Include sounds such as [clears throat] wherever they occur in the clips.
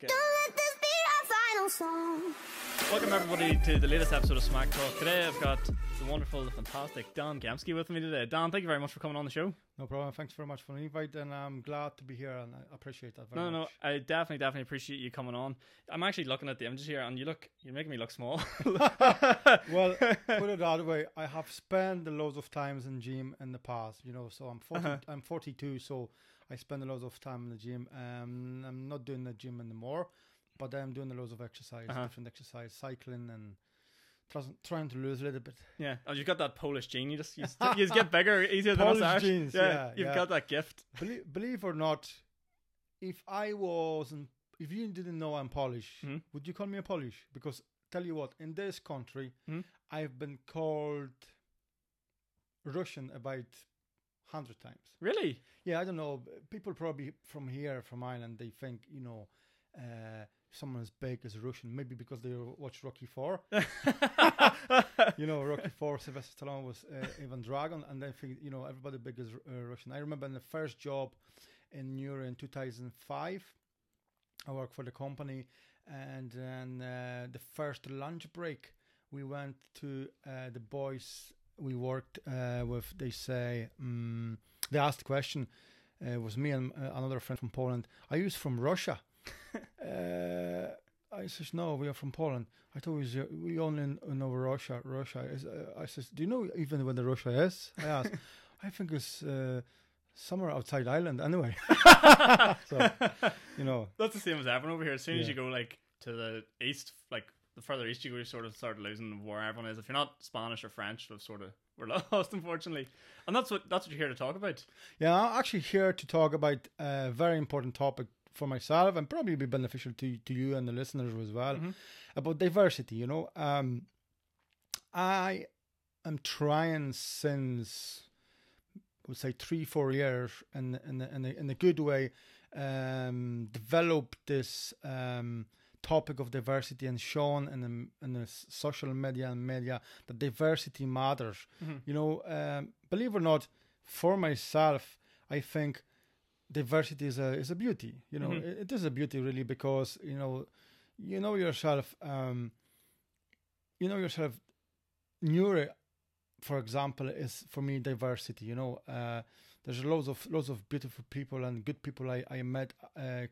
Don't let this be our final song. Welcome everybody to the latest episode of Smack Talk. Today I've got the wonderful, the fantastic Dan Gamsky with me today. Dan, thank you very much for coming on the show. No problem. Thanks very much for the invite, and I'm glad to be here, and I appreciate that very No, no, much. I definitely, definitely appreciate you coming on. I'm actually looking at the images here, and you look, you're making me look small. [laughs] Well, [laughs] put it that way, I have spent a loads of times in gym in the past, you know. So I'm 40, Uh-huh. I'm 42, so I spend a lot of time in the gym. Um, I'm not doing the gym anymore, but I'm doing a lot of exercise, Uh-huh. different exercise, cycling, and trying to lose a little bit. yeah, oh, you've got that Polish gene. You just, you [laughs] just, you just get bigger easier than us Polish genes, yeah, you've yeah. got that gift. believe, believe or not, if I wasn't, if you didn't know I'm Polish, Mhm. would you call me a Polish? Because tell you what, in this country, Mhm. I've been called Russian about hundred times. Really? Yeah, I don't know. People probably from here, from Ireland, they think you know. Uh, Someone as big as a Russian, maybe because they watch Rocky Four. [laughs] [laughs] you know, Rocky Four, Sylvester Stallone was uh, Ivan Drago, and I think you know everybody big as uh, Russian. I remember in the first job in Newry in 2005, I worked for the company, and then uh, the first lunch break, we went to uh, the boys we worked uh, with. They say um, they asked the question. Uh, it was me and uh, another friend from Poland. Are you from Russia? [laughs] uh, I says no, we are from Poland. I thought we, we only know Russia. Russia is. Uh, I says, do you know even where the Russia is? I asked. [laughs] I think it's uh, somewhere outside Ireland. Anyway, [laughs] so you know, That's the same as everyone over here. As soon as you go like to the east, like the further east you go, you sort of start losing where everyone is. If you're not Spanish or French, we've sort of we're [laughs] lost, unfortunately. And that's what that's what you're here to talk about. Yeah, I'm actually here to talk about a very important topic for myself and probably be beneficial to to you and the listeners as well Mhm. about diversity. You know, um, I am trying since I would say three four years in in a, in a, in a good way um, develop this um, topic of diversity and shown in the, in the social media and media that diversity matters. Mhm. You know, um, believe it or not, for myself, I think diversity is a is a beauty. You know, Mhm. it, it is a beauty really because you know, you know yourself. Um, you know yourself. Newry, for example, is for me diversity. You know, uh, there's loads of loads of beautiful people and good people I I met uh,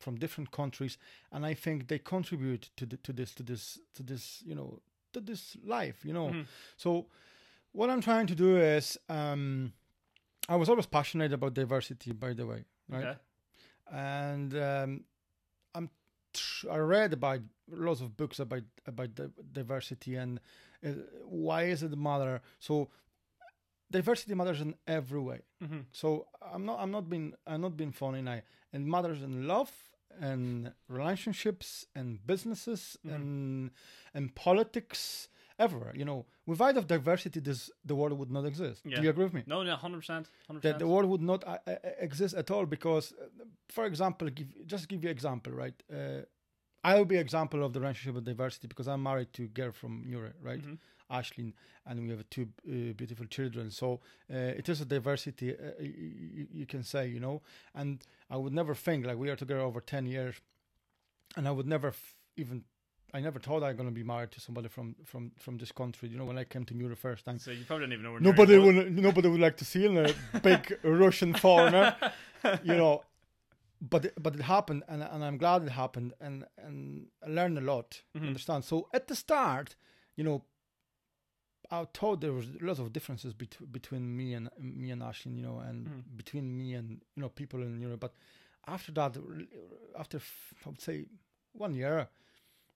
from different countries, and I think they contribute to the, to this to this to this you know to this life. You know, Mhm. so what I'm trying to do is um, I was always passionate about diversity, by the way, right? Okay. and um, I'm tr- I read about lots of books about about di- diversity and uh, why is it matter. So diversity matters in every way. Mhm. So I'm not I'm not being I'm not being funny now. It matters in love and relationships and businesses Mhm. and and politics everywhere. You know, without of diversity, this the world would not exist. Yeah. Do you agree with me? No, no, hundred percent, that the world would not uh, uh, exist at all because uh, for example give, just give you example right uh, i'll be example of the relationship with diversity because i'm married to a girl from Newry, right Mhm. Ashley and we have two uh, beautiful children so uh, it is a diversity uh, you, you can say you know and i would never think like we are together over 10 years and i would never f- even I never thought I'm gonna be married to somebody from from from this country. You know, when I came to Newry first time, So you probably didn't even know where Nobody would nobody would like to see in a big [laughs] Russian foreigner, [laughs] you know. But it, but it happened, and and I'm glad it happened, and and I learned a lot. Mhm. Understand? So at the start, you know, I thought there was lots of differences bet- between me and me and Ashley, you know, and Mhm. between me and you know people in Europe. But after that, after f- I would say one year,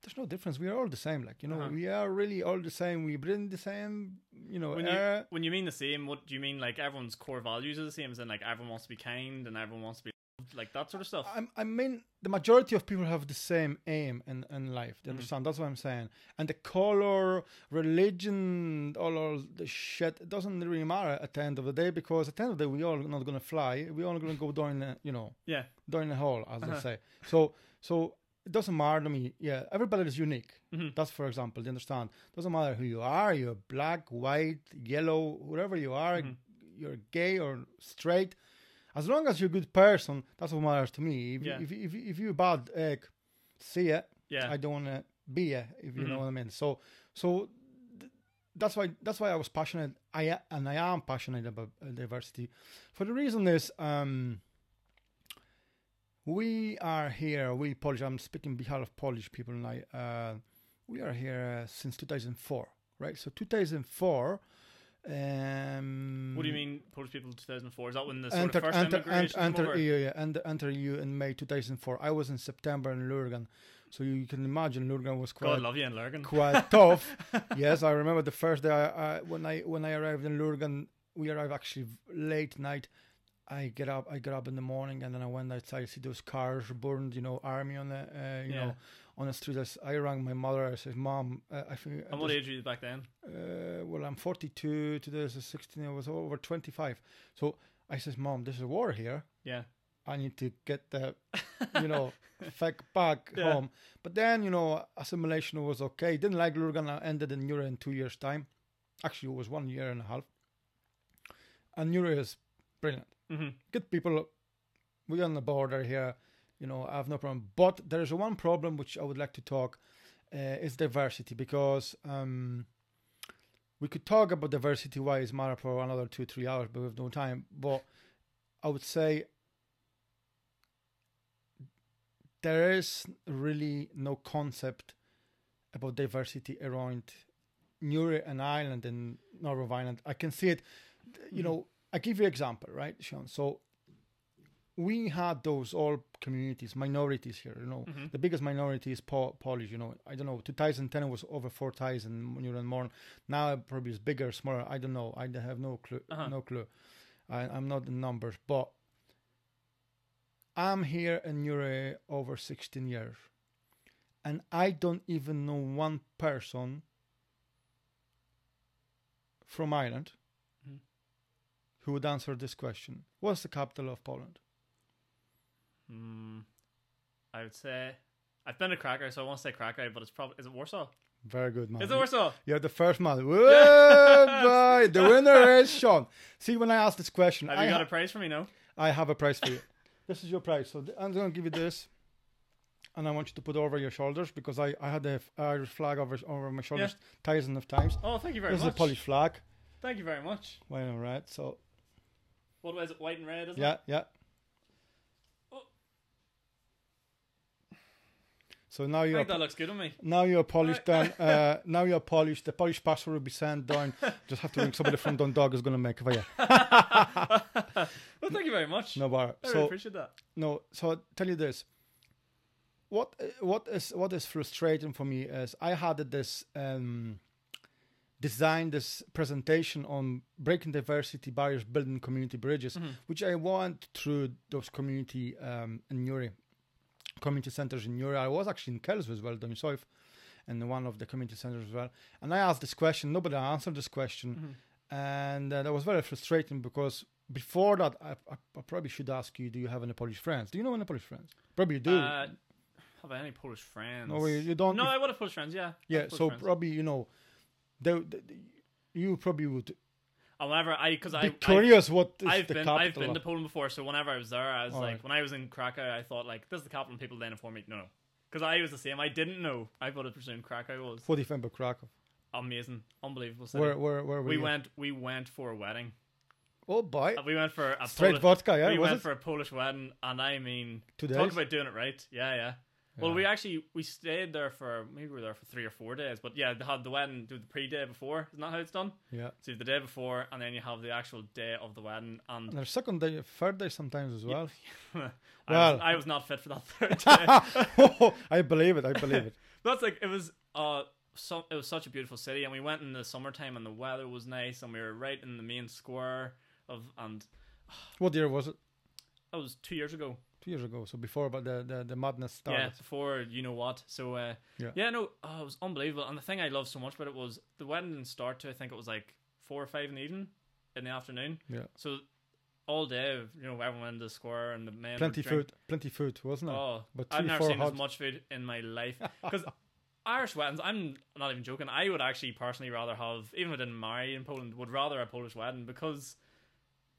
there's no difference. We are all the same. Like you know, Uh-huh. we are really all the same. We breathe the same. You know, When you when you mean the same, what do you mean? Like everyone's core values are the same, in like everyone wants to be kind and everyone wants to be like that sort of stuff. I, I mean, the majority of people have the same aim in, in life. Mm. Do understand? That's what I'm saying. And the color, religion, all, all the shit, it doesn't really matter at the end of the day because at the end of the day, we all not going to fly. we all going to go down, the, you know, yeah, down the hole, as Uh-huh. they say. So, so it doesn't matter to me. Yeah, everybody is unique. Mhm. That's for example. You understand? Doesn't matter who you are. You're black, white, yellow, whoever you are. Mhm. You're gay or straight. As long as you're a good person, that's what matters to me. If, Yeah. if, if, if you're a bad egg, see it. Yeah. I don't want to be it, if you know Mhm. what I mean. So, so th- that's why that's why I was passionate. I and I am passionate about uh, diversity. For the reason is, um, we are here. We Polish. I'm speaking behalf of Polish people, and I. Uh, we are here uh, since 2004, right? So 2004. Um, What do you mean, Polish people 2004? Is that when the sort enter of first enter enter, enter? EU, yeah, enter, enter EU in May 2004. I was in September in Lurgan, so you can imagine Lurgan was God quite love you in Lurgan. quite tough. [laughs] yes, I remember the first day I, I when I when I arrived in Lurgan. We arrived actually late night. I get up, I get up in the morning, and then I went outside. To see those cars burned, you know, army on the, uh, you Yeah. know, on the street. I, rang my mother. I said, "Mom, uh, I think." And what age were you back then? Uh, well, I'm 42. Today is 16. I was over 25. So I says, "Mom, there's a war here. Yeah. I need to get the, [laughs] you know, back Yeah. home. But then, you know, assimilation was okay. Didn't like Lurgan. I ended in Newry in two years' time. Actually, it was one year and a half. And Newry is brilliant. hmm Good people. We're on the border here. You know, I have no problem. But there is one problem which I would like to talk uh, is diversity because um, we could talk about diversity why it's matter for another two three hours, but we have no time. But I would say there is really no concept about diversity around Newry and Ireland and Northern Ireland. I can see it. You know, I give you example, right, Sean? So we had those all communities, minorities here. You know, Mhm. the biggest minority is po- Polish. You know, I don't know. 2010 was over 4,000 Newry and more. Now it probably is bigger, smaller. I don't know. I have no clue. Uh-huh. No clue. I, I'm not in numbers, but I'm here in Newry over 16 years, and I don't even know one person from Ireland Mhm. who would answer this question. What's the capital of Poland? Mm, I would say I've been to Krakow, so I won't say Krakow, but it's probably is it Warsaw? Very good, man. Is it Warsaw? You're the first man. [laughs] Boy. The winner is Sean. See, when I asked this question, Have I, you got ha- a prize for me? No. I have a prize for you. this is your prize. So th- I'm going to give you this. And I want you to put over your shoulders because I, I had the Irish flag over over my shoulders thousands of times. Oh, thank you very this much. This is a Polish flag. Thank you very much. White and red. So What was it? White and red, isn't yeah, it? yeah. So now you're think that looks good on me. now you're polished. Then uh, [laughs] now you're polished. The Polish passport will be sent down. [laughs] Just have to ring somebody from Dundalk is going to make it for you. [laughs] Well, thank you very much. No bar. I really So appreciate that. no. So I'll tell you this. What what is what is frustrating for me is I had this um, designed this presentation on breaking diversity barriers, building community bridges, Mhm. which I went through those community um, in Newry, community centers in Newry. I was actually in Kells as well, south, and one of the community centers as well. And I asked this question. Nobody answered this question, Mhm. and uh, that was very frustrating because before that, I, I, I probably should ask you: Do you have any Polish friends? Do you know any Polish friends? Probably you do. Uh, have I any Polish friends? no, you, you don't. No, if- I would have Polish friends. Yeah. Yeah, Polish so friends. probably you know, they, they, you probably would whenever I, because be I, curious what is I've been. I've been to Poland before. So whenever I was there, I was All like, right. when I was in Krakow, I thought like, this is the capital. And people then informed me, no, no, because I was the same. I didn't know. I would have presumed Krakow was what do you think about Krakow? amazing, unbelievable city. Where, where, where were we you? went, we went for a wedding. Oh boy, We went for a straight Polish, vodka, yeah. we went it? for a Polish wedding, and I mean, Two talk about doing it right. Yeah, yeah. Well, Yeah. we actually we stayed there for maybe we were there for three or four days, but yeah, they had the wedding do the pre day before. Isn't that how it's done? yeah. So the day before, and then you have the actual day of the wedding. And And there's second day, third day sometimes as well. [laughs] I, Well- was, I was not fit for that [laughs] third day. [laughs] I believe it. I believe it. That's like it was. Uh, so it was such a beautiful city, and we went in the summertime, and the weather was nice, and we were right in the main square of, and [sighs] What year was it? that was two years ago. Two years ago. So before, but the the, the madness started. Yeah, before you know what. So uh, Yeah. yeah, no, oh, it was unbelievable. And the thing I loved so much about it was the wedding didn't start to I think it was like four or five in the evening, in the afternoon. Yeah. So all day, you know, everyone in the square and the men. Plenty food. Plenty food, wasn't it? Oh, But I've never seen hot- as much food in my life [laughs] because. Irish weddings, I'm not even joking. I would actually personally rather have, even if I didn't marry in Poland, would rather a Polish wedding because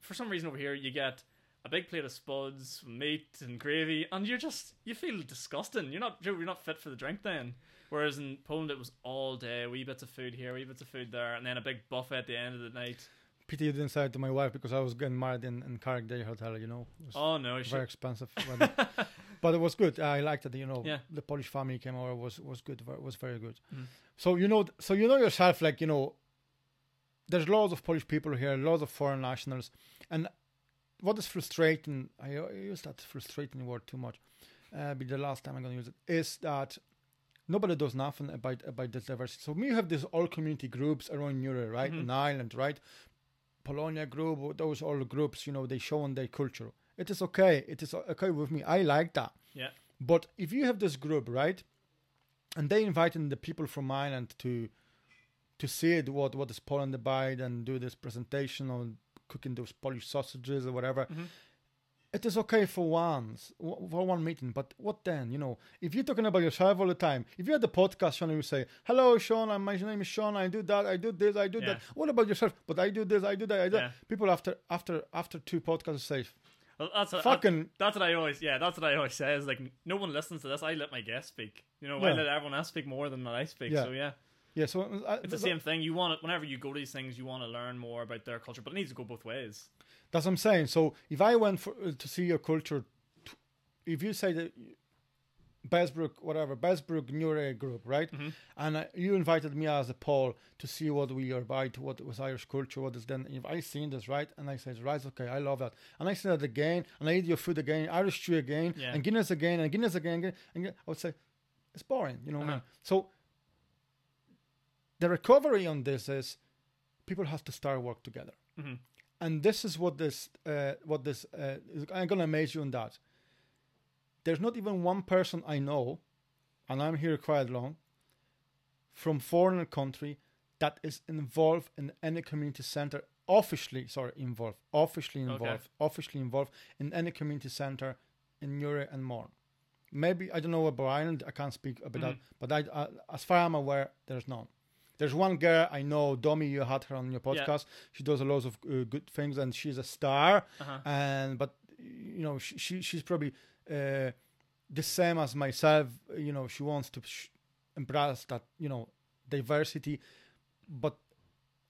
for some reason over here you get a big plate of spuds, meat and gravy, and you're just you feel disgusting. You're not you're not fit for the drink then. Whereas in Poland it was all day, wee bits of food here, wee bits of food there, and then a big buffet at the end of the night. Pity you didn't say it to my wife because I was getting married in, in Carrickdale Hotel, you know. Oh no, it's very shit. expensive. [laughs] but it was good. I liked it, you know. Yeah. The Polish family came over was was good, was very good. Mhm. So you know so you know yourself like, you know, there's lots of Polish people here, lots of foreign nationals. And what is frustrating, I use that frustrating word too much, uh, be the last time I'm going to use it, is that nobody does nothing about about this diversity. So we have these all community groups around Europe, right? Mhm. In Ireland, right? Polonia group, those all groups, you know, they show on their culture. It is okay. It is okay with me. I like that. Yeah. But if you have this group, right, and they inviting the people from Ireland to to see it, what what is Poland about and do this presentation on cooking those Polish sausages or whatever. Mhm. It is okay for once, for one meeting, but what then? You know, if you're talking about yourself all the time, if you had the podcast, Sean, and you say, "Hello, Sean, I'm- my name is Sean. I do that. I do this. I do Yeah. that." What about yourself? But I do this. I do that. I do Yeah. that. People after after after two podcasts say, Well, that's what, "Fucking That's what I always, yeah, that's what I always say. Is like no one listens to this. I let my guests speak. You know, I let everyone else speak more than I speak. Yeah. So yeah, yeah." So uh, it's the same thing. You want it whenever you go to these things. You want to learn more about their culture, but it needs to go both ways. That's what I'm saying. So if I went for, uh, to see your culture, t- if you say that Bessbrook, whatever, Bessbrook Newry group, right? Mhm. And uh, you invited me as a Paul to see what we are about, what was Irish culture, what is then. If I seen this, right? And I said, right, okay, I love that. And I see that again, and I eat your food again, Irish stew again, Yeah. and Guinness again, and Guinness again, again, and again. I would say, it's boring, you know what I mean? Uh-huh. So the recovery on this is people have to start work together Mhm. and this is what this uh, what this uh, I'm gonna amaze you on that. There's not even one person I know, and I'm here quite long, from foreign country that is involved in any community center officially. Sorry, involved, officially Okay. involved, officially involved in any community center in Newry and more. Maybe I don't know about Ireland. I can't speak about that, but I, I, as far as I'm aware, there's none. There's one girl I know, Domi. You had her on your Yeah. podcast. She does a lot of uh, good things, and she's a star. Uh-huh. And but you know, she, she she's probably uh, the same as myself. You know, she wants to sh- embrace that you know diversity, but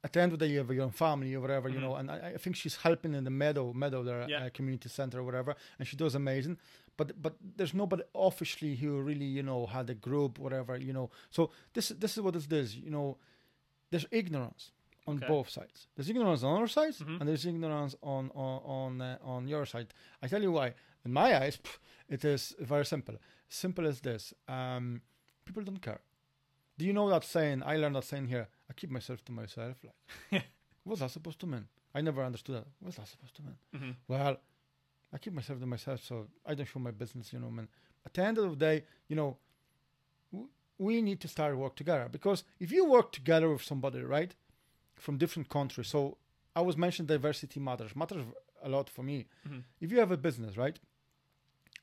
at the end of the day, you have your own family or whatever, you Mhm. know. And I, I think she's helping in the meadow, meadow there, Yeah. uh, community center or whatever, and she does amazing. But but there's nobody officially who really you know had a group, whatever, you know. So this this is what it is, you know. There's ignorance on Okay. both sides. There's ignorance on our side, Mhm. and there's ignorance on on on, uh, on your side. I tell you why. In my eyes, pff, it is very simple. Simple as this. Um, people don't care. Do you know that saying? I learned that saying here. I keep myself to myself. Like, [laughs] what's that supposed to mean? I never understood that. What's that supposed to mean? hmm Well, I keep myself to myself, so I don't show my business. You know, man. At the end of the day, you know, we need to start work together because if you work together with somebody, right, from different countries. So I was mentioning diversity matters. Matters a lot for me. Mhm. If you have a business, right,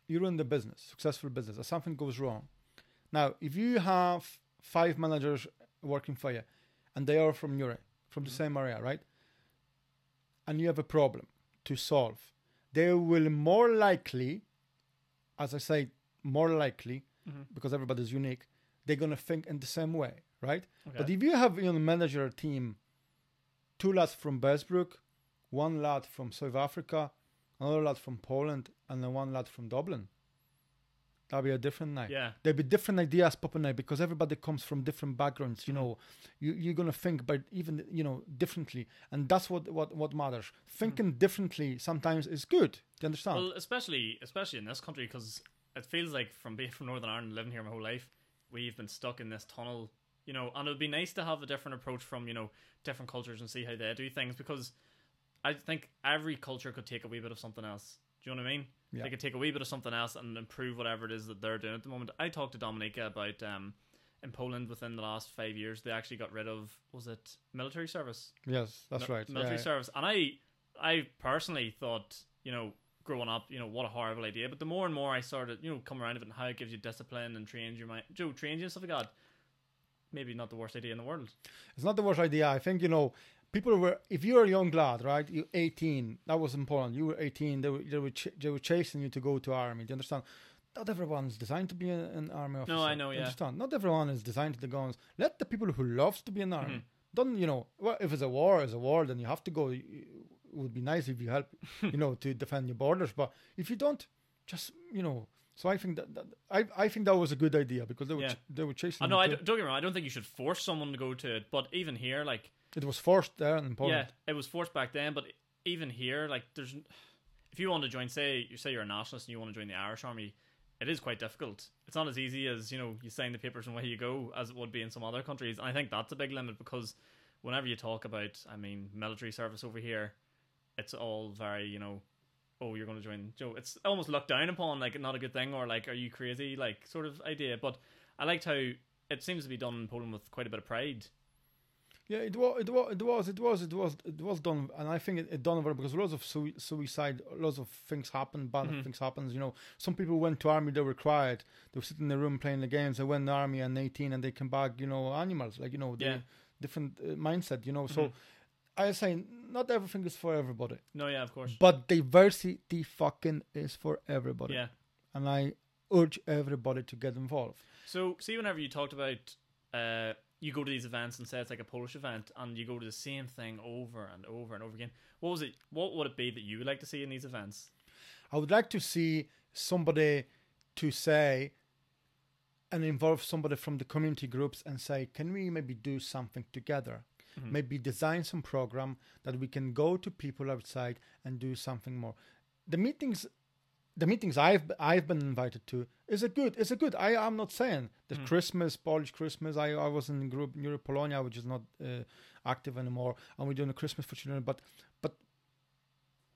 you run the business, successful business, and something goes wrong. Now, if you have five managers working for you, and they are from Europe, from the Mhm. same area, right, and you have a problem to solve, they will more likely, as I say, more likely, Mhm. because everybody's unique, they're gonna think in the same way, right? Okay. But if you have you know manager team, two lads from Bessbrook, one lad from South Africa, another lad from Poland, and then one lad from Dublin, that'll be a different night. yeah. There'll be different ideas popping out because everybody comes from different backgrounds. Mm-hmm. You know, you you're gonna think but even you know differently, and that's what what what matters. Thinking differently sometimes is good. Do you understand? Mm-hmm. Well, especially especially in this country because it feels like from being from Northern Ireland, living here my whole life, we've been stuck in this tunnel. You know, and it would be nice to have a different approach from you know different cultures and see how they do things because I think every culture could take a wee bit of something else. Do you know what I mean? Yeah. They could take a wee bit of something else and improve whatever it is that they're doing at the moment. I talked to Dominika about um in Poland within the last five years they actually got rid of was it military service yes, that's mi- right. Military Yeah, service, and I, I personally thought, you know, growing up, you know, what a horrible idea. But the more and more I started, you know, come around of it and how it gives you discipline and trains your mind, Joe, trains you and stuff like that. Maybe not the worst idea in the world. It's not the worst idea. I think you know people were if you're a young lad, right? You 18. That was important. You were 18. They were they were ch- they were chasing you to go to army. Do you understand? Not everyone's designed to be an, an army officer. No, I know, yeah. Understand? Not everyone is designed to the guns. Let the people who loves to be an army. Mhm. Don't you know? Well, if it's a war, it's a war. Then you have to go. It would be nice if you help, [laughs] you know, to defend your borders. But if you don't, just you know. So I think that, that I I think that was a good idea because they were Yeah. ch- they were chasing. I know. I don't don't get me wrong. I don't think you should force someone to go to it. But even here, like, it was forced there in Poland. yeah, it was forced back then. But even here, like, there's if you want to join, say you say you're a nationalist and you want to join the Irish Army, it is quite difficult. It's not as easy as you know you sign the papers and away you go as it would be in some other countries. And I think that's a big limit because whenever you talk about, I mean, military service over here, it's all very you know. Oh, you're going to join Joe. It's almost looked down upon, like not a good thing, or like, are you crazy, like sort of idea. But I liked how it seems to be done in Poland with quite a bit of pride. Yeah, it was, it was, it was, it was, it was, it was done, and I think it, it done over because lots of sui- suicide, lots of things happen, bad Mhm. things happens. You know, some people went to army, they were quiet, they were sitting in the room playing the games. They went in the army and eighteen, and they come back, you know, animals, like you know, Yeah. different uh, mindset. You know, so Mhm. I say not everything is for everybody, No, yeah, of course. but diversity fucking is for everybody, Yeah. and I urge everybody to get involved. So, see, whenever you talked about, uh, you go to these events and say it's like a Polish event, and you go to the same thing over and over and over again. What was it? What would it be that you would like to see in these events? I would like to see somebody to say and involve somebody from the community groups and say, can we maybe do something together? Mhm. Maybe design some program that we can go to people outside and do something more. The meetings, the meetings I've I've been invited to is it good. Is it good. I am not saying the Mm. Christmas Polish Christmas. I I was in the group Euro Polonia, which is not uh, active anymore, and we're doing a Christmas for children. But but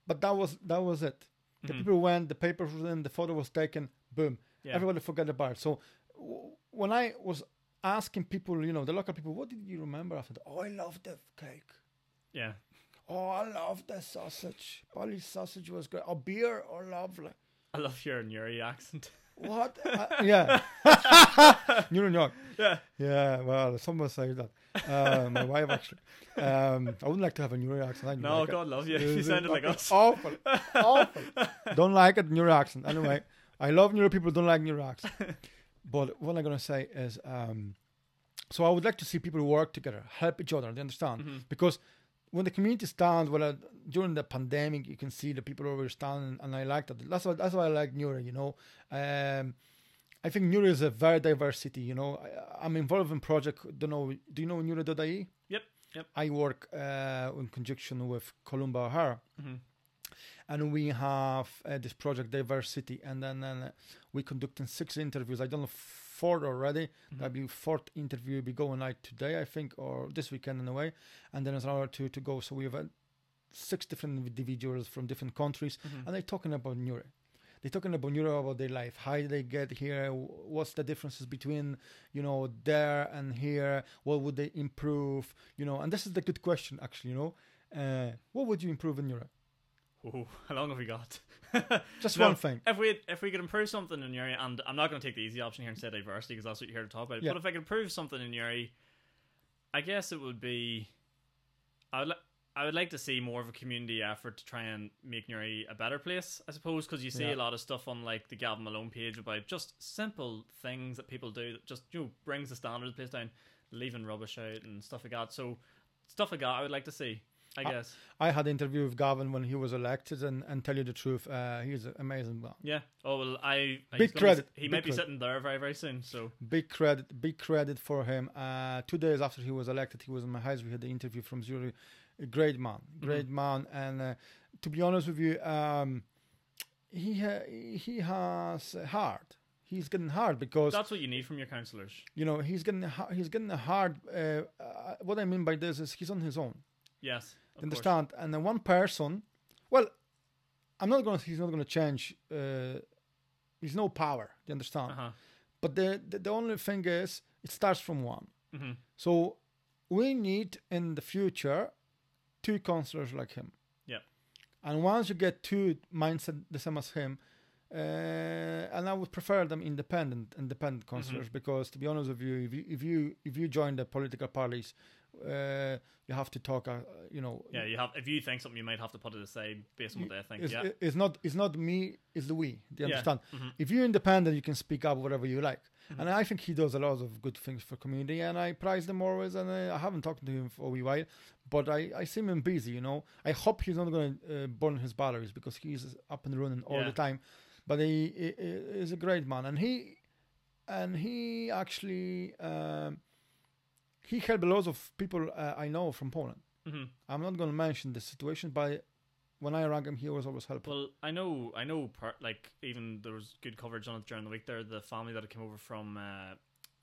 but that was that was it. The Mhm. people went, the papers was in, the photo was taken, boom. Yeah. Everybody forgot about it. So w- when I was asking people, you know, the local people, what did you remember after that? Oh, I love the cake. Yeah. Oh, I love the sausage. Polish sausage was great. Oh, beer, oh, lovely. I love your Newry accent. What? [laughs] Uh, yeah. [laughs] New York. yeah. Yeah, well, someone say that. Uh, my wife actually. Um, I wouldn't like to have a New York accent. No, like it. God love you. It You sounded like us. Awful, awful. [laughs] Don't like it, New York accent. Anyway, I love New York people. Don't like New accent. But what I'm gonna say is, um, so I would like to see people work together, help each other. You understand? Mhm. Because when the community stands, well, uh, during the pandemic, you can see the people over standing, and I like that. That's why that's why I like Newry. You know, um, I think Newry is a very diverse city. You know, I, I'm involved in project. Don't know. Do you know Newry.ie? Yep, yep. I work uh, in conjunction with Columba O'Hara Mhm. and we have uh, this project diversity and then, then we conducting six interviews i don't know four already. Mhm. be fourth interview be going out today i think or this weekend in a way. And then there's another two to go. So we have uh, six different individuals from different countries Mhm. and they're talking about Newry. They're talking about Newry about their life how did they get here what's the differences between you know there and here what would they improve you know? And this is the good question actually you know? Uh, what would you improve in Newry Ooh, [laughs] how long have we got? [laughs] just No, one thing If we if we could improve something in Newry, and I'm not going to take the easy option here and say diversity because that's what you're here to talk about. Yeah. But if I could improve something in Newry, I guess it would be, I would li- I would like to see more of a community effort to try and make Newry a better place. I suppose because you see Yeah. a lot of stuff on like the Gavin Malone page about just simple things that people do that just you know brings the standard of the place down, leaving rubbish out and stuff like that. So stuff like that I would like to see. I guess. I had an interview with Gavin when he was elected, and, and tell you the truth, uh, he's an amazing man. Yeah. Oh well, I Big gonna be credit, he big might be credit. sitting there very very soon. So Big credit, big credit for him. Uh, two days after he was elected, he was in my house. We had the interview from Zurich. A great man, great man. And uh, to be honest with you, um, he ha- he has a heart. He's getting hard because that's what you need from your counselors. you know he's getting he's getting hard. Uh, uh, what I mean by this is he's on his own. Yes. Of You course. understand? And then one person, well, I'm not going. to He's not going to change. Uh, he's no power. You understand? Uh-huh. But the, the the only thing is, it starts from one. hmm So we need in the future two counselors like him. Yeah. And once you get two mindset the same as him, uh, and I would prefer them independent, independent counselors because to be honest with you, if you if you if you join the political parties, uh, you have to talk. Uh, you know, Yeah, you have. If you think something, you might have to put it aside based on what they think. it's, yeah. it's not it's not me, it's the we. Do you Yeah. understand? Mhm. If you're independent, you can speak up whatever you like. Mm-hmm. And I think he does a lot of good things for community, and I prize them always. And I, I haven't talked to him for a wee while, but I, I see him busy. You know, I hope he's not going to uh, burn his batteries because he's up and running all Yeah. the time. But he, he, he is a great man, and he and he actually um, he helped lots of people uh, I know from Poland. hmm I'm not going to mention the situation, but when I rang him, he was always helpful. Well, I know, I know. Part like even there was good coverage on it during the week. There, the family that came over from uh,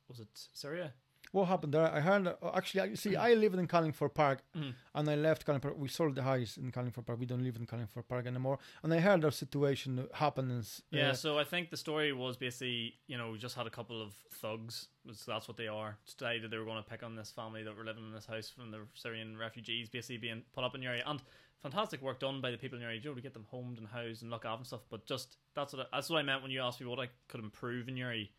was it Syria? What happened there? I heard. Uh, actually, I- see, I lived in Carlingford Park, Mhm. and I left Carlingford. We sold the house in Carlingford Park. We don't live in Carlingford Park anymore. And I heard that situation happenings. uh, Yeah, so I think the story was basically, you know, we just had a couple of thugs. So that's what they are. Decided they were going to pick on this family that were living in this house from the Syrian refugees, basically being put up in the area. And fantastic work done by the people in the area, you know, to get them homed and housed and look after and stuff. But just that's what I, that's what I meant when you asked me what I could improve in Newry.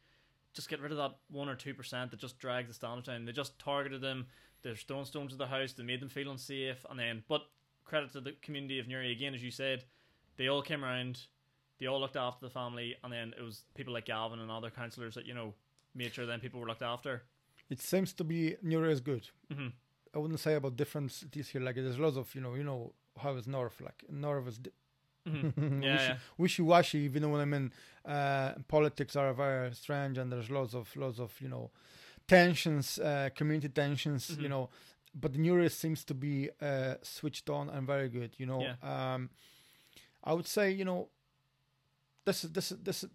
Just get rid of that one or two percent that just drags the standard down. They just targeted them. They're throwing stones at the house. They made them feel unsafe. And then, but credit to the community of Newry again, as you said, they all came around. They all looked after the family, and then it was people like Gavin and other councillors that you know made sure then people were looked after. It seems to be Newry is good. hmm I wouldn't say about different cities here. Like there's lots of you know, you know how is North like North is di- hmm [laughs] Yeah, yeah. wishy washy. You know what I mean? Uh, politics are very strange, and there's lots of lots of you know tensions, uh, community tensions. You Mhm. know, but the Newry seems to be uh, switched on and very good. You know, Yeah. um, I would say you know this is this is this is.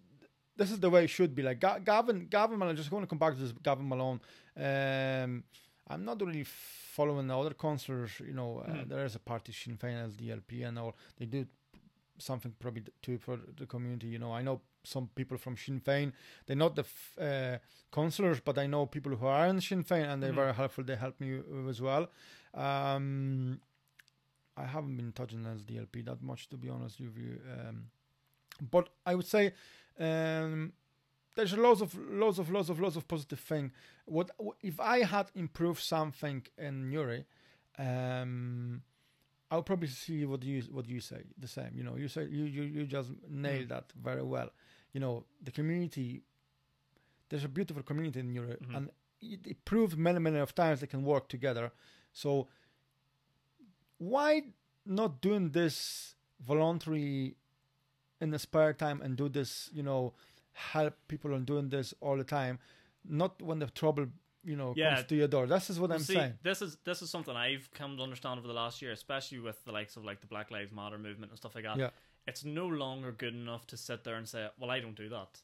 This is the way it should be. Like Ga- Gavin, Gavin Malone. Just going to come back to this Gavin Malone. Um, I'm not really following the other councillors. You know, uh, Mhm. there is a party Sinn Féin, SDLP, and all. They do something probably too for the community. You know, I know some people from Sinn Féin. They're not the f- uh, councillors, but I know people who are in Sinn Féin, and they're Mhm. very helpful. They help me uh, as well. Um, I haven't been touching SDLP that much, to be honest with you. Um, but I would say um, there's lots of lots of lots of lots of positive thing. What if I had improved something in Newry? Um, I'll probably see what you what you say the same. You know, you say you you, you just nailed that very well. You know, the community. There's a beautiful community in Newry, Mhm. and it, it proved many many of times they can work together. So why not doing this voluntary in the spare time and do this? You know, help people on doing this all the time, not when the trouble you know Yeah. comes to your door. This is what Well, I'm see, saying. this is this is something I've come to understand over the last year, especially with the likes of like the Black Lives Matter movement and stuff like that. Yeah. It's no longer good enough to sit there and say, "Well, I don't do that."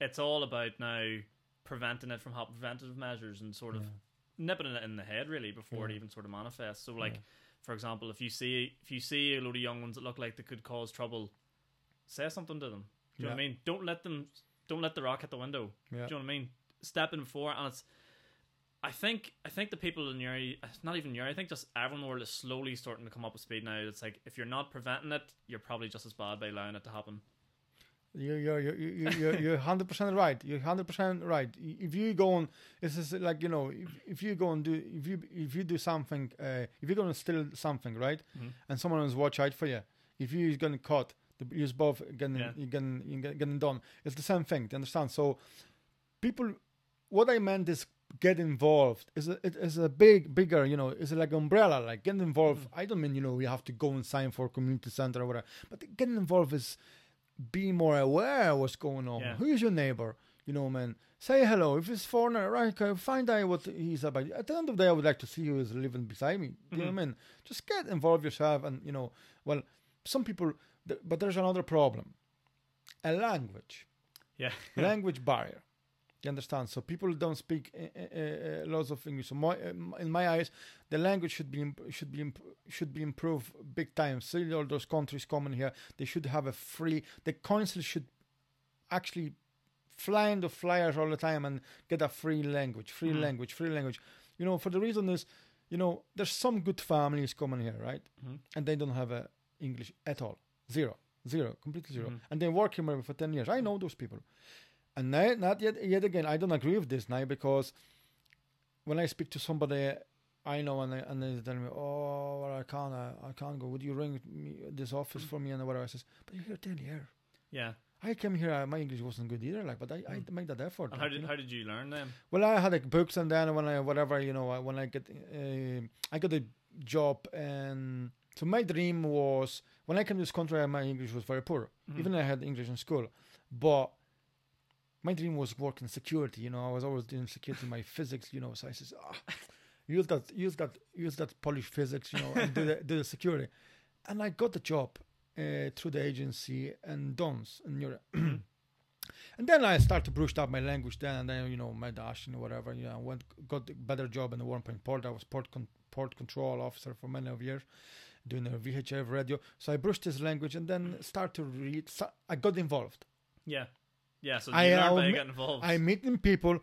It's all about now preventing it from happening, preventative measures, and sort of Yeah. nipping it in the head really before it even sort of manifests. So, like, Yeah. for example, if you see if you see a load of young ones that look like they could cause trouble, say something to them. Do you know what I mean? Don't let them don't let the rock hit the window. Yeah. Do you know what I mean? Step in before, and it's. I think I think the people in Newry, not even Newry, I think just everyone in the world is slowly starting to come up with speed now. It's like if you're not preventing it, you're probably just as bad by allowing it to happen. You you're you you you're you're hundred percent right. You're hundred percent right. If you go on, it's just like you know, if, if you go and do if you if you do something, uh, if you're going to steal something, right, Mhm. and someone is watch out for you, if you're going to cut, the you're both getting Yeah. you getting you get- getting done. It's the same thing. Do you understand? So, people, what I meant is get involved. Is a it is a big bigger you know is like umbrella like get involved. Mm-hmm. I don't mean you know we have to go and sign for community center or whatever, but getting involved is be more aware of what's going on. Yeah. Who is your neighbor? You know, man. Say hello. If it's foreigner, right? Okay, find out what he's about. At the end of the day, I would like to see who is living beside me. Do you know what I mean? Just get involved yourself, and you know, well, some people. But there's another problem. A language, Yeah. language barrier. You understand? So people don't speak uh, uh, uh, lots of English. So my, uh, in my eyes, the language should be imp- should be imp- should be improved big time. See all those countries coming here, they should have a free. The council should actually fly in the flyers all the time and get a free language, free Mhm. language, free language. You know, for the reason is, you know, there's some good families coming here, right? Mhm. And they don't have a English at all, zero, zero, completely 0 Mhm. and they work here for ten years. I know those people. And now, not yet, yet again, I don't agree with this now because when I speak to somebody I know, and they, and they tell me, oh, well, I can't, uh, I can't go. Would you ring me, this office for me and whatever? I says, but you're here daily here. Yeah. I came here. Uh, my English wasn't good either, like, but I, I made that effort. Hmm. Like, how you did know. how did you learn them? Well, I had like books, and then when I whatever you know, I- when I get uh, I got a job, and so my dream was when I came to this country, my English was very poor. Mhm. Even I had English in school, but my dream was work in security. You know, I was always doing security, my [laughs] physics. You know, so I says, ah, use that, use that, use that Polish physics. You know, and do the do the security, and I got the job uh, through the agency and Dons in Europe. [clears throat] And then I started to brush up my language then, and then you know my dash and whatever. You know, went got a better job in the Warrenpoint Port. I was port con- port control officer for many of years, doing the VHF radio. So I brushed this language and then start to read. So I got involved. Yeah. Yeah. So I, learned uh, getting involved. I'm meeting people.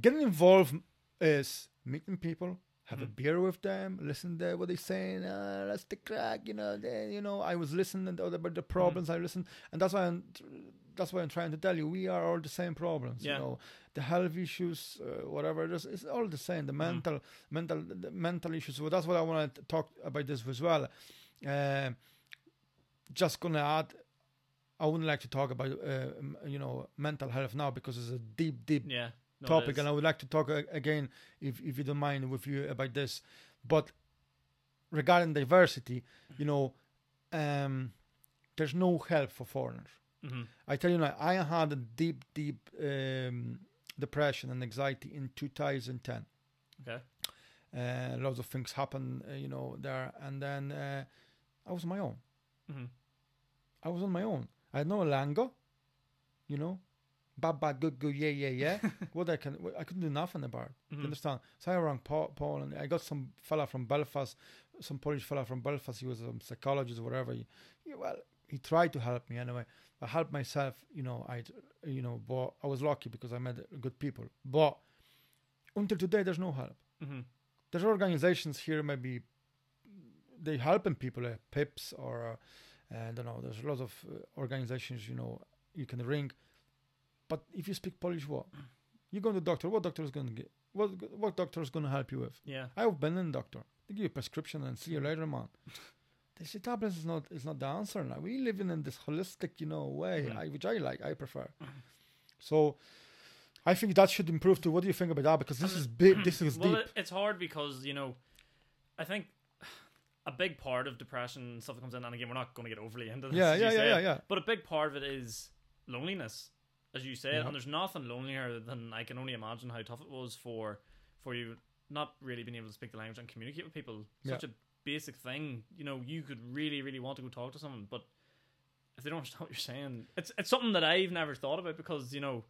Getting involved is meeting people, have a Mhm. beer with them, listen to what they're saying. Uh, that's the crack, you know. They, you know, I was listening to about the Mm-hmm. problems. I listened, and that's why I'm. That's why I'm trying to tell you. We are all the same problems. Yeah. You know, the health issues, uh, whatever. It's, it's all the same. The Mm-hmm. mental, mental, the mental issues. So that's what I want to talk about this as well. Uh, just gonna add. I wouldn't like to talk about, uh, you know, mental health now because it's a deep, deep yeah. No, topic, and I would like to talk again, if if you don't mind, with you about this. But regarding diversity, you know, um, there's no help for foreigners. Mhm. I tell you now, I had a deep, deep um, depression and anxiety in 2010. Okay. Uh, lots of things happened, uh, you know, there, and then uh, I was on my own. Mhm. I was on my own. I had no lango, you know, baba good good yeah yeah yeah. [laughs] what I can, I couldn't do nothing about. it. You understand? So I rang Paul, Paul, and I got some fella from Belfast, some Polish fella from Belfast. He was a psychologist, or whatever. He, he- well, he tried to help me anyway. I helped myself, you know. I, you know, but I was lucky because I met good people. But until today, there's no help. Mhm. There's organizations here, maybe they helping people, uh, PIPs or uh, I don't know. There's lots of uh, organizations, you know, you can ring. But if you speak Polish, what? You go to the doctor. What doctor is going to get? What what doctor is going to help you with? Yeah. I've been in doctor. They give you a prescription and see you later, man. [laughs] They say tablets is not is not the answer now. We living in this holistic, you know, way, Mhm. I, which I like, I prefer. [clears throat] So, I think that should improve too. What do you think about that? Because this is big. This is well, deep. it, it's hard because you know, I think a big part of depression and stuff that comes in, and again, we're not going to get overly into this. Yeah, yeah, yeah, yeah, yeah. But a big part of it is loneliness, as you said, Yeah. and there's nothing lonelier than I can only imagine how tough it was for for you not really being able to speak the language and communicate with people. Such a basic thing, you know, you could really, really want to go talk to someone, but if they don't [laughs] understand what you're saying, it's it's something that I've never thought about because you know.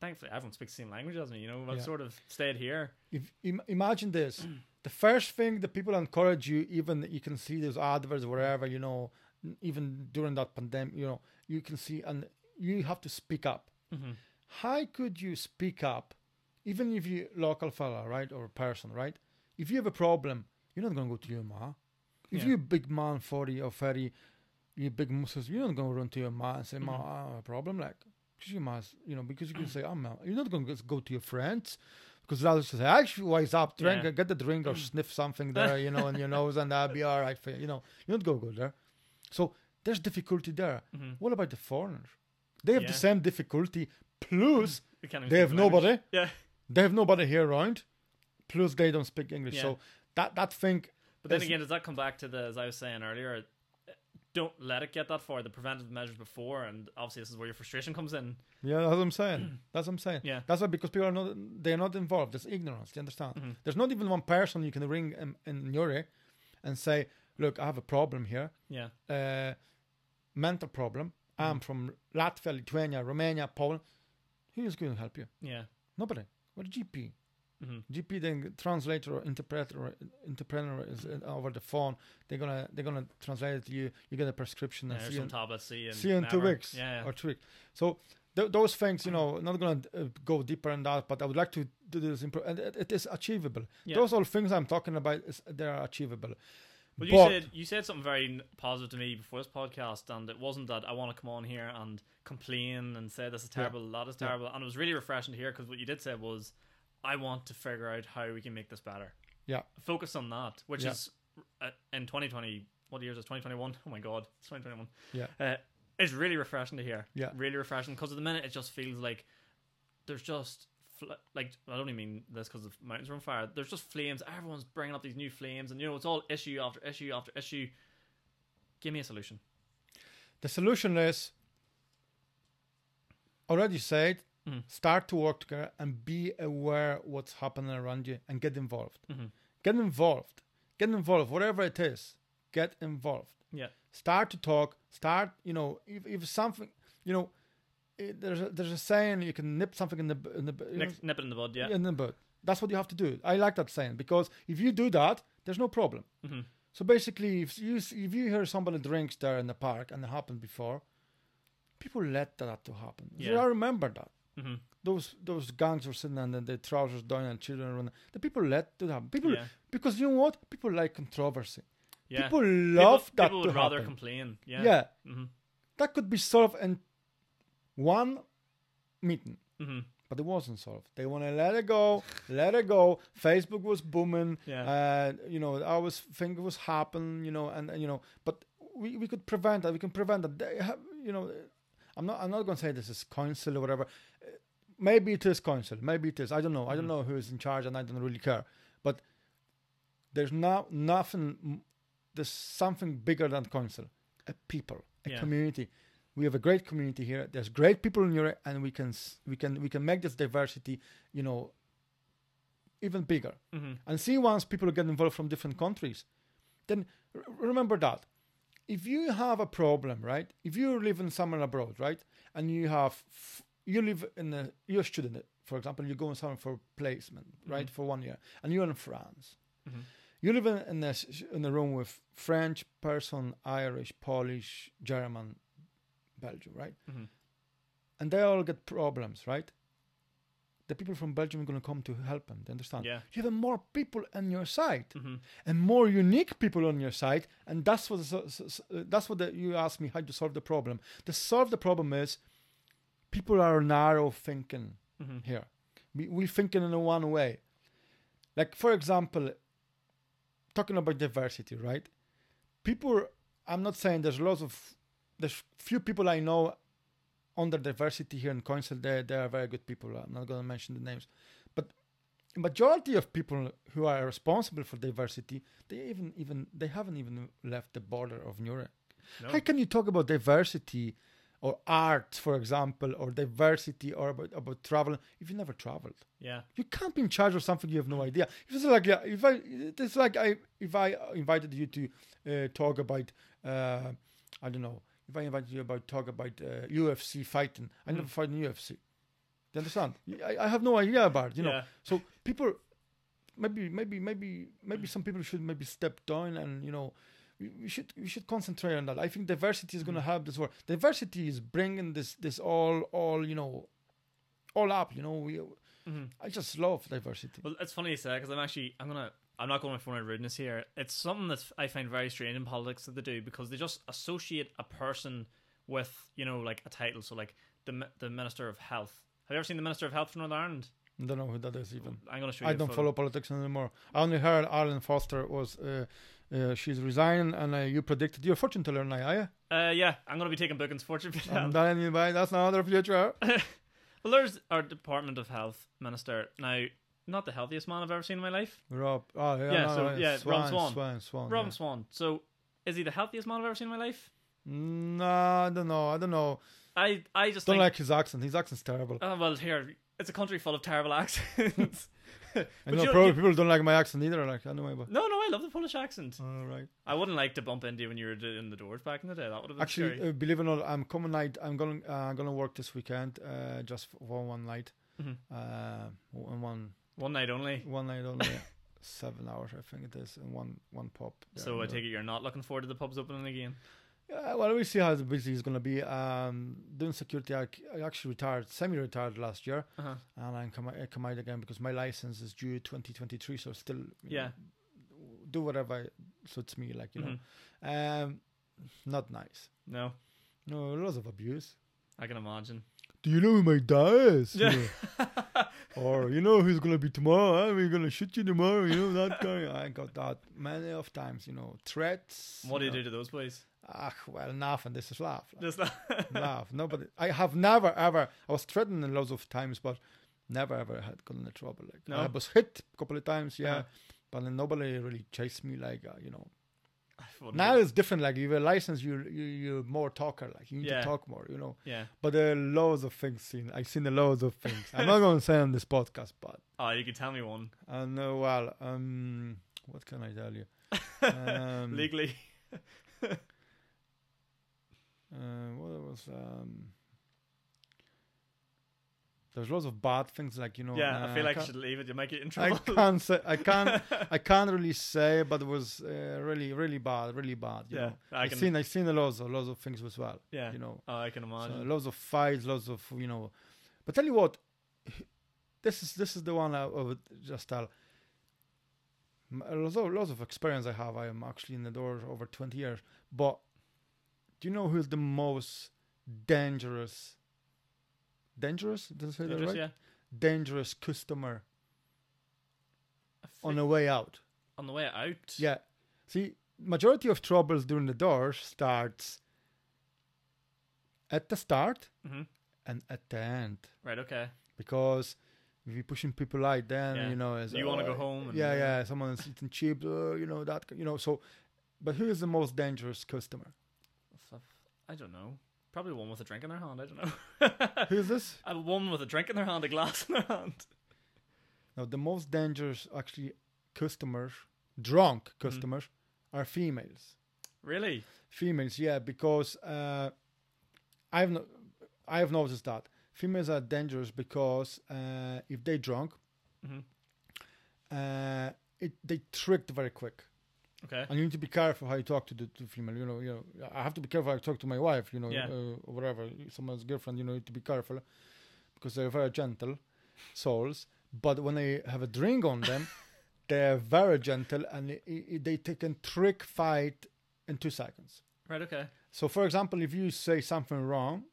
Thankfully, everyone speaks the same language as me. You know, I've Yeah. sort of stayed here. If Im- imagine this, the first thing that people encourage you, even you can see those adverts wherever you know, even during that pandemic, you know, you can see, and you have to speak up. Mm-hmm. How could you speak up, even if you local fella, right, or a person, right? If you have a problem, you're not going to go to your ma. If Yeah. you're a big man, forty or thirty, you big muscles, you're not going to run to your ma and say, "Ma, Mhm. I have a problem." Like, you must, you know, because you can say, "I'm," not. you're not going to go to your friends. Because they'll just say, actually, wise up, drink, Yeah. get the drink or sniff something there, you know, in your [laughs] nose, and that'll be all right for you. You know, you don't go go there. So there's difficulty there. Mm-hmm. What about the foreigners? They have Yeah. the same difficulty. Plus, [laughs] We can't even they have language. nobody. Yeah, They have nobody here around. Plus, they don't speak English. Yeah. So that that thing. but then again, does that come back to the as I was saying earlier? Don't let it get that far. The preventive measures before, and obviously this is where your frustration comes in. Yeah, that's what I'm saying. [clears throat] That's what I'm saying. Yeah. That's why because people are not they're not involved. There's ignorance. Do you understand? Mhm. There's not even one person you can ring in, in Newry and say, "Look, I have a problem here. Yeah, Uh, mental problem. I'm from Latvia, Lithuania, Romania, Poland. Who's going to help you? yeah, Nobody. What a GP? Hmm GP then translator or interpreter interpreter is uh, over the phone. They're gonna they're gonna translate it to you. You get a prescription yeah and see some you, tablets. See you in, see in two weeks Yeah, yeah. or three weeks. So th- those things, you know, not gonna uh, go deeper in that, but I would like to do this. Impro- and it, it is achievable. Yeah. Those all things I'm talking about is they are achievable. Well, you But- said you said something very positive to me before this podcast, and it wasn't that I want to come on here and complain and say this is Yeah. terrible, that is Yeah. terrible, and it was really refreshing to hear because what you did say was, I want to figure out how we can make this better. Yeah. Focus on that, which Yeah. is uh, in 2020. What year is it? 2021. Oh my god, it's 2021. Yeah. Uh, it's really refreshing to hear. Yeah. Really refreshing because at the minute it just feels like there's just fl- like I don't even mean this because the mountains are on fire. There's just flames. Everyone's bringing up these new flames, and you know it's all issue after issue after issue. Give me a solution. The solution is already said. Mhm. Start to work together and be aware what's happening around you and get involved. Mhm. Get involved. Get involved. Whatever it is, get involved. Yeah. Start to talk. Start. You know, if if something, you know, it, there's a, there's a saying you can nip something in the in the you know, Nip, it in the bud. Yeah. in the bud. That's what you have to do. I like that saying because if you do that, there's no problem. hmm So basically, if you if you hear somebody drinks there in the park and it happened before, people let that to happen. So Yeah. I remember that hmm those those gangs were sitting and then the trousers down and children running. The people let that happen. People Yeah. because you know what? People like controversy. Yeah. People love people, that people to would rather happen. complain. Yeah. yeah, hmm that could be solved in one meeting. hmm But it wasn't solved. They want to let it go, [laughs] let it go. Facebook was booming. Yeah. Uh, you know, I was think it was happen. You know, and, and you know, but we, we could prevent that. We can prevent that. They have, you know, I'm not I'm not going to say this is council or whatever. Uh, Maybe it is council. Maybe it is. I don't know. I don't Mhm. know who is in charge, and I don't really care. But there's not nothing. There's something bigger than council. A people, a Yeah. community. We have a great community here. There's great people in Europe, and we can we can we can make this diversity, you know, even bigger. hmm And see once people get involved from different countries, then r- remember that if you have a problem, right? If you live in somewhere abroad, right, and you have you live in a you're a student, for example, you're going somewhere for placement, right, Mhm. for one year, and you're in France. Mhm. You live in in a, in a room with French person, Irish, Polish, German, Belgium, right? Mhm. And they all get problems, right? The people from Belgium are going to come to help them. Do you understand? Yeah. You have more people on your side hmm and more unique people on your side, and that's what so- so- so- that's what the, you asked me how to solve the problem. To solve the problem is people are narrow thinking hmm here. We we thinking in a one way. Like for example, talking about diversity, right? People, I'm not saying there's lots of there's few people I know under diversity here in council. They they are very good people. I'm not going to mention the names, but majority of people who are responsible for diversity, they even even they haven't even left the border of Europe. No. How can you talk about diversity or art, for example, or diversity or about, about travel if you never traveled? Yeah. You can't be in charge of something you have no idea. It's like yeah, if I it's like I if I invited you to uh, talk about uh, I don't know if I invite you about talk about uh, UFC fighting, I never Mm. fight in UFC. Do you understand? [laughs] I, I have no idea about it, you know. Yeah. So people, maybe, maybe, maybe, maybe some people should maybe step down and you know, we, we should we should concentrate on that. I think diversity is going to help this world. Diversity is bringing this this all all you know, all up. You know, we hmm I just love diversity. Well, it's funny you say because I'm actually I'm gonna I'm not going for my rudeness here. It's something that I find very strange in politics that they do because they just associate a person with you know like a title. So like the the minister of health. Have you ever seen the minister of health for Northern Ireland? I don't know who that is even. I'm gonna show you. I don't follow politics anymore. I only heard Arlene Foster was uh, uh, she's resigning, and uh, you predicted you're fortune teller now, are you? Uh, yeah, I'm gonna be taking bookings. [laughs] Telling you, boy, that's another future. [laughs] well, there's our Department of Health minister now. Not the healthiest man I've ever seen in my life. Rob, oh yeah, Yeah, no, so, no, yeah, Swann, Rob Swann. Swann, Swann. Rob yeah. Swann. So, is he the healthiest man I've ever seen in my life? No, I don't know. I don't know. I I just Don't think. like his accent. His accent's terrible. Oh well, here it's a country full of terrible [laughs] accents. I but know you- probably you- people don't like my accent either. Like anyway, but no, no, I love the Polish accent. all right. I wouldn't like to bump into you when you were in the doors back in the day. That would have been Actually, uh, believe it or not, I'm coming night. I'm going. Uh, I'm going to work this weekend. Uh, just for one night. Mhm. Uh, one one One night only. one night only. [laughs] Seven hours, I think it is, and one one pub. So I take it you're not looking forward to the pubs opening again. Yeah, well, we'll see how busy it's going to be. Um, doing security, I, I actually retired, semi-retired last year, Uh-huh. and I'm come, I come out again because my license is due 2023. So still, Yeah. know, do whatever suits me. Like you Mhm. know, um, not nice. No, No, lots of abuse. I can imagine. Do you know who my dad is? You Yeah. know? or you know who's gonna be tomorrow? Huh? We're gonna shoot you tomorrow. You know that guy. [laughs] I got that many of times. You know threats. what do you know. do to those boys? Ah, well, nothing. This is laugh. like, [laughs] Just that. laugh. Nobody. I have never ever. I was threatened loads of times, but never ever had gotten into trouble. Like No? I was hit a couple of times, yeah, Uh-huh. but then nobody really chased me. Like uh, you know, Wouldn't [laughs] now it's different. Like you have a license, you you you're more talker. Like you need Yeah. to talk more. You know. yeah. But there are loads of things seen. I've seen a loads of things. I'm not [laughs] going to say on this podcast, but Oh, you can tell me one I know well. Um, what can I tell you? [laughs] Um, legally. Uh, what was um. There's lots of bad things like you know. yeah, uh, I feel like I can't- should leave it. You might get in trouble I can't say I [laughs] can't I can't really say, but it was uh, really really bad, really bad. You Yeah, know. I I've can- seen I've seen a loads of lots of things as well. yeah. You know, Oh, I can so imagine. loads of fights, lots of you know. But tell you what, this is this is the one I, I would just tell. Lots of, lots of experience I have. I am actually in the door over twenty years. But do you know who's the most dangerous? Dangerous? Did I say that Dangerous, right? yeah. Dangerous customer on the way out. on the way out. Yeah. See, majority of troubles during the doors starts at the start hmm and at the end Right. Okay. because if you're pushing people out, then Yeah. you know, as You wanna uh, go home and- yeah, yeah, someone's eating cheap, uh, you know that, you know. So, but who is the most dangerous customer? I don't know. Probably one with a drink in their hand. I don't know. [laughs] Who is this? [laughs] A woman with a drink in their hand, a glass in their hand. Now, the most dangerous actually customers, drunk Mm-hmm. customers, are females. Really? females yeah because uh i've no, i've noticed that females are dangerous because uh if they drunk hmm uh it they tricked very quick Okay. and you need to be careful how you talk to the to female you know you know i have to be careful how i talk to my wife you know Yeah. uh, or whatever someone's girlfriend you know you need to be careful because they're very gentle souls but when they have a drink on them [laughs] they're very gentle and i i they take a trick fight in two seconds Right. Okay. So, for example, if you say something wrong,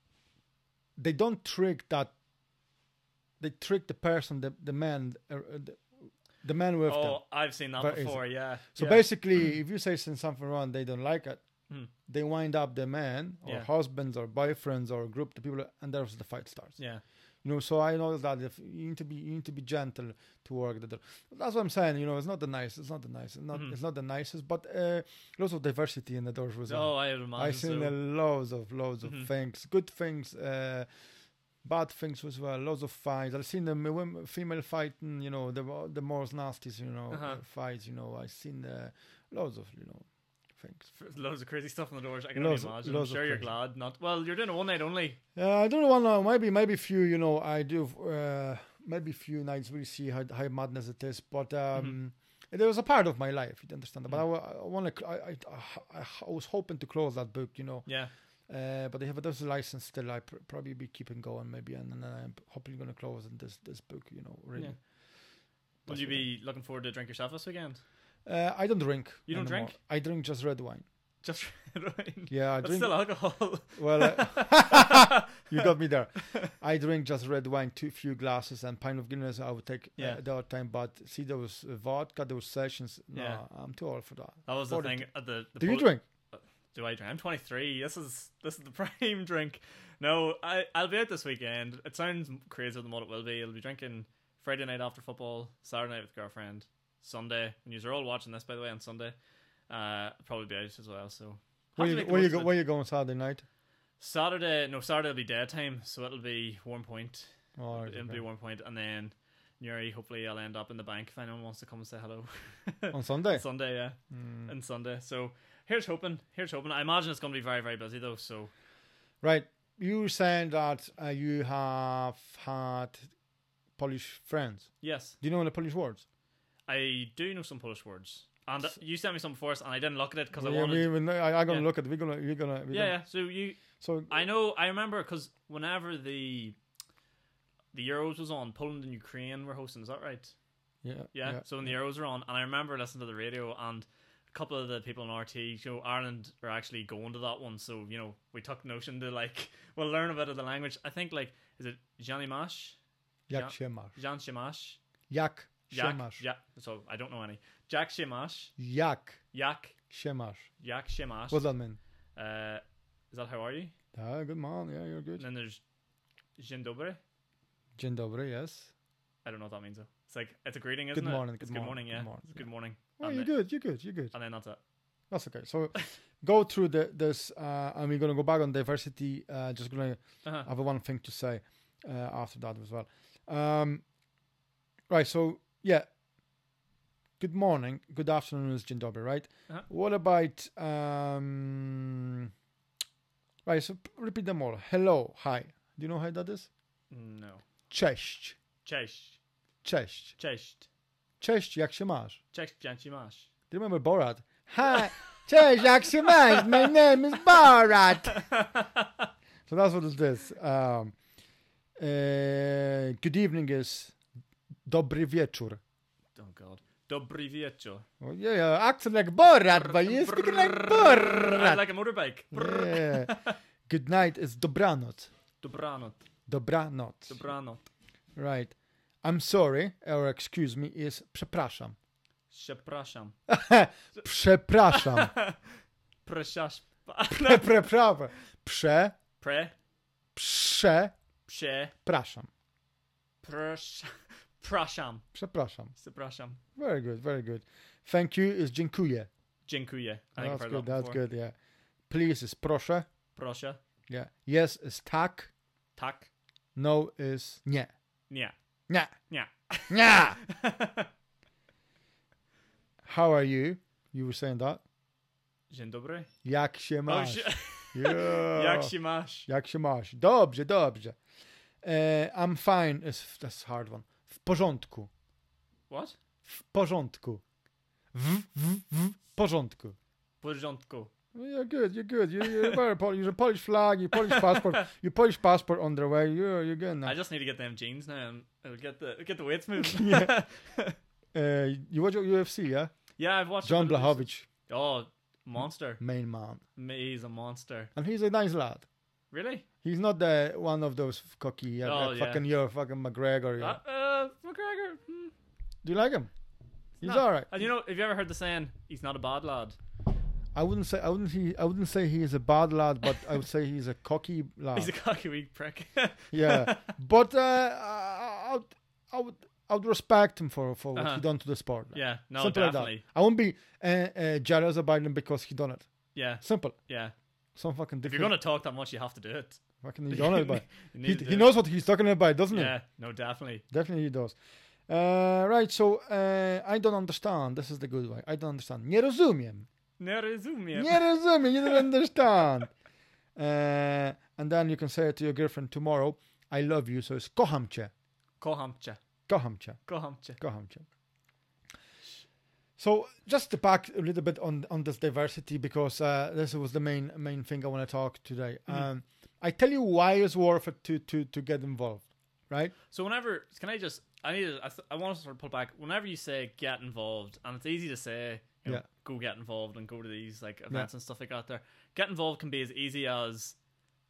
they don't trick that. They trick the person, the the man, uh, uh, the, the man with them. Oh, I've seen that Very easy. before. Yeah. So yeah. basically, if you say something wrong, they don't like it. Hmm. They wind up the man or Yeah. husbands or boyfriends or group the people, and there's the fight starts. Yeah. You know, so I know that if you need to be, you need to be gentle to work the door. That's what I'm saying. You know, it's not the nice. It's not the nice. It's not. Mhm. It's not the nicest, but uh, lots of diversity in the doors was. Oh, I imagine. I've seen so. a loads of loads Mhm. of things, good things, uh, bad things as well. Lots of fights. I've seen the women, female fighting. You know, the the most nastiest, You know, Uh-huh. uh, fights. You know, I've seen uh, loads of you know things. [laughs] Loads of crazy stuff on the doors. I can Loads- only imagine. I'm sure you're glad not. Well, you're doing a one night only. Uh, I don't want to. Maybe maybe few. You know, I do. Uh, maybe few nights we see how how madness it is, but. um It was a part of my life, you understand. that. But I, want to. I, I, I, I was hoping to close that book, you know. Yeah. Uh, but they have a license still, I pr- probably be keeping going maybe, and, then I'm hopefully going to close in this this book. You know, really. Yeah. Will you be looking forward to drink yourself this weekend? Uh, I don't drink. You don't anymore. drink? I drink just red wine. Just [laughs] red wine. Yeah, I That's drink. still alcohol. Well, uh, [laughs] you got me there. I drink just red wine, two few glasses, and pint of Guinness. I would take Yeah. uh, the other time. But see, those uh, vodka, those sessions. No, Yeah. I'm too old for that. That was the thing. At the, the Do you drink? Do I drink? I'm 23. This is this is the [laughs] prime drink. No, I I'll be out this weekend. It sounds crazier than what it will be. I'll be drinking Friday night after football, Saturday night with girlfriend, Sunday. And you're all watching this by the way on Sunday. Uh, I'll probably be out as well. So Where you, where you go? Where you going Saturday night? Saturday, no Saturday will be daytime, so it'll be Warrenpoint. Oh, It'll be Warrenpoint, and then Newry. Hopefully, I'll end up in the bank if anyone wants to come and say hello. on Sunday. [laughs] Sunday, yeah, Mm. and Sunday. So here's hoping. Here's hoping. I imagine it's going to be very very busy though. So Right. You were saying that uh, you have had Polish friends. yes, Do you know any Polish words? I do know some Polish words, and uh, you sent me some before, and I didn't look at it because I Yeah, wanted. we, we, I, I'm gonna Yeah. look at. it. We're gonna. We're gonna. We're yeah, yeah. So you, So I know, I remember because whenever the the Euros was on, Poland and Ukraine were hosting. Is that right? yeah, Yeah. So when the Euros were on, and I remember listening to the radio, and a couple of the people in RT, you know, Ireland are actually going to that one. So you know, we took notion to like, [laughs] we'll learn a bit of the language. I think like Is it Johnny Mash? Jak Ja- się? Jean się Jak? masz? Yeah. So I don't know any. Jack Shamash. Jak Yak. się masz? Yak Shamash. What does that mean? Uh, is that how are you? Ah, good man. Yeah, you're good. And then there's Dzień dobry. Dzień dobry, yes. I don't know what that means though. It's like it's a greeting, isn't it? morning, It's good good morning, morning, yeah. good morning, It's good morning. Oh, and, you're then, good. You're good. You're good. and then that's it. That's okay. So [laughs] go through the, this, uh, and we're gonna go back on diversity. Uh, just gonna Uh-huh. have one thing to say uh, after that as well. Um, right. So yeah. Good morning. Good afternoon is dobry, right? Uh-huh. What about um? Right. So repeat them all. Hello. Hi. Do you know how that is? No. Cześć. Cześć. Cześć. Cześć. Cześć. Jak się masz? Cześć, Dzień masz. Do you remember Borat? Hi. Cześć. Jak się masz? My name is Borat. So that's what it is. Um, uh, good evening is dobry wieczór. Oh god. Dobry wieczór. Oh, yeah, yeah, accent like Borat, but you speaking like. Borat. Like a motorbike. Yeah. Good night is dobranoc. Dobranoc. Dobranoc. Dobranoc. Right. I'm sorry, or excuse me, is przepraszam. Przepraszam. [laughs] [laughs] Przepraszam. Przepraszam. Pre, przepraszam. Prze, Pre. przepraszam. Prze. Przepraszam. Przepraszam. Przepraszam. Very good, very good. Thank you is dziękuję. Dziękuję. I That's good, that that's before. good, yeah. Please is proszę. Proszę. Yeah. Yes is tak. Tak. No is nie. Nie. Nie. Nie. Nie. How are you? You were saying that. Dzień dobry. Jak się masz? Yeah. [laughs] Jak się masz? Jak się masz? Dobrze, dobrze. Uh, I'm fine. Is that's a hard one. W porządku. What? W porządku. W, w, w porządku. W porządku. Well, You're good. You're good. You, you're very Polish. You're a Polish flag. You Polish passport. [laughs] you Polish passport on the way. You're you're good now. I just need to get them jeans now get the get the weights moving. [laughs] Yeah. [laughs] Uh, you watch UFC, yeah? yeah, I've watched John a bit of this. Błachowicz, Oh, monster. main man, He's a monster. and he's a nice lad. Really? He's not the one of those cocky, uh, Oh, like yeah. fucking you're fucking McGregor. Yeah. Uh, uh, McGregor. hmm, Do you like him? He's not- all right. And you know, have you ever heard the saying, he's not a bad lad? I wouldn't say I wouldn't he I wouldn't say he is a bad lad, but I would say he's a cocky lad. [laughs] He's a cocky weak prick. yeah, but uh, I, would I would I would respect him for for what Uh-huh. he done to the sport. like. yeah, no, Simple like definitely. I won't be uh, uh, jealous about him because he done it. Yeah, Simple. yeah. Some fucking Different. If you're to talk that much, you have to do it. fucking [laughs] he done it, but he, he knows what he's talking about, doesn't it. he? Yeah, no, definitely. Definitely he does. Uh, right, so uh, I don't understand. This is the good way. I don't understand. Nie rozumiem. Nie rozumiem. Nie rozumiem. You don't [laughs] understand. Uh, and then you can say it to your girlfriend tomorrow. I love you. So it's kocham cię. Kocham cię. Kocham cię. Kocham cię. Kocham cię. So just to back a little bit on on this diversity because uh, this was the main main thing I want to talk today. Um, I tell you why it's worth it to to to get involved, right? So whenever, can I just, I need to, I, I want to sort of pull back. Whenever you say get involved, and it's easy to say, you know, Yeah. go get involved and go to these like events and stuff like that. There, get involved can be as easy as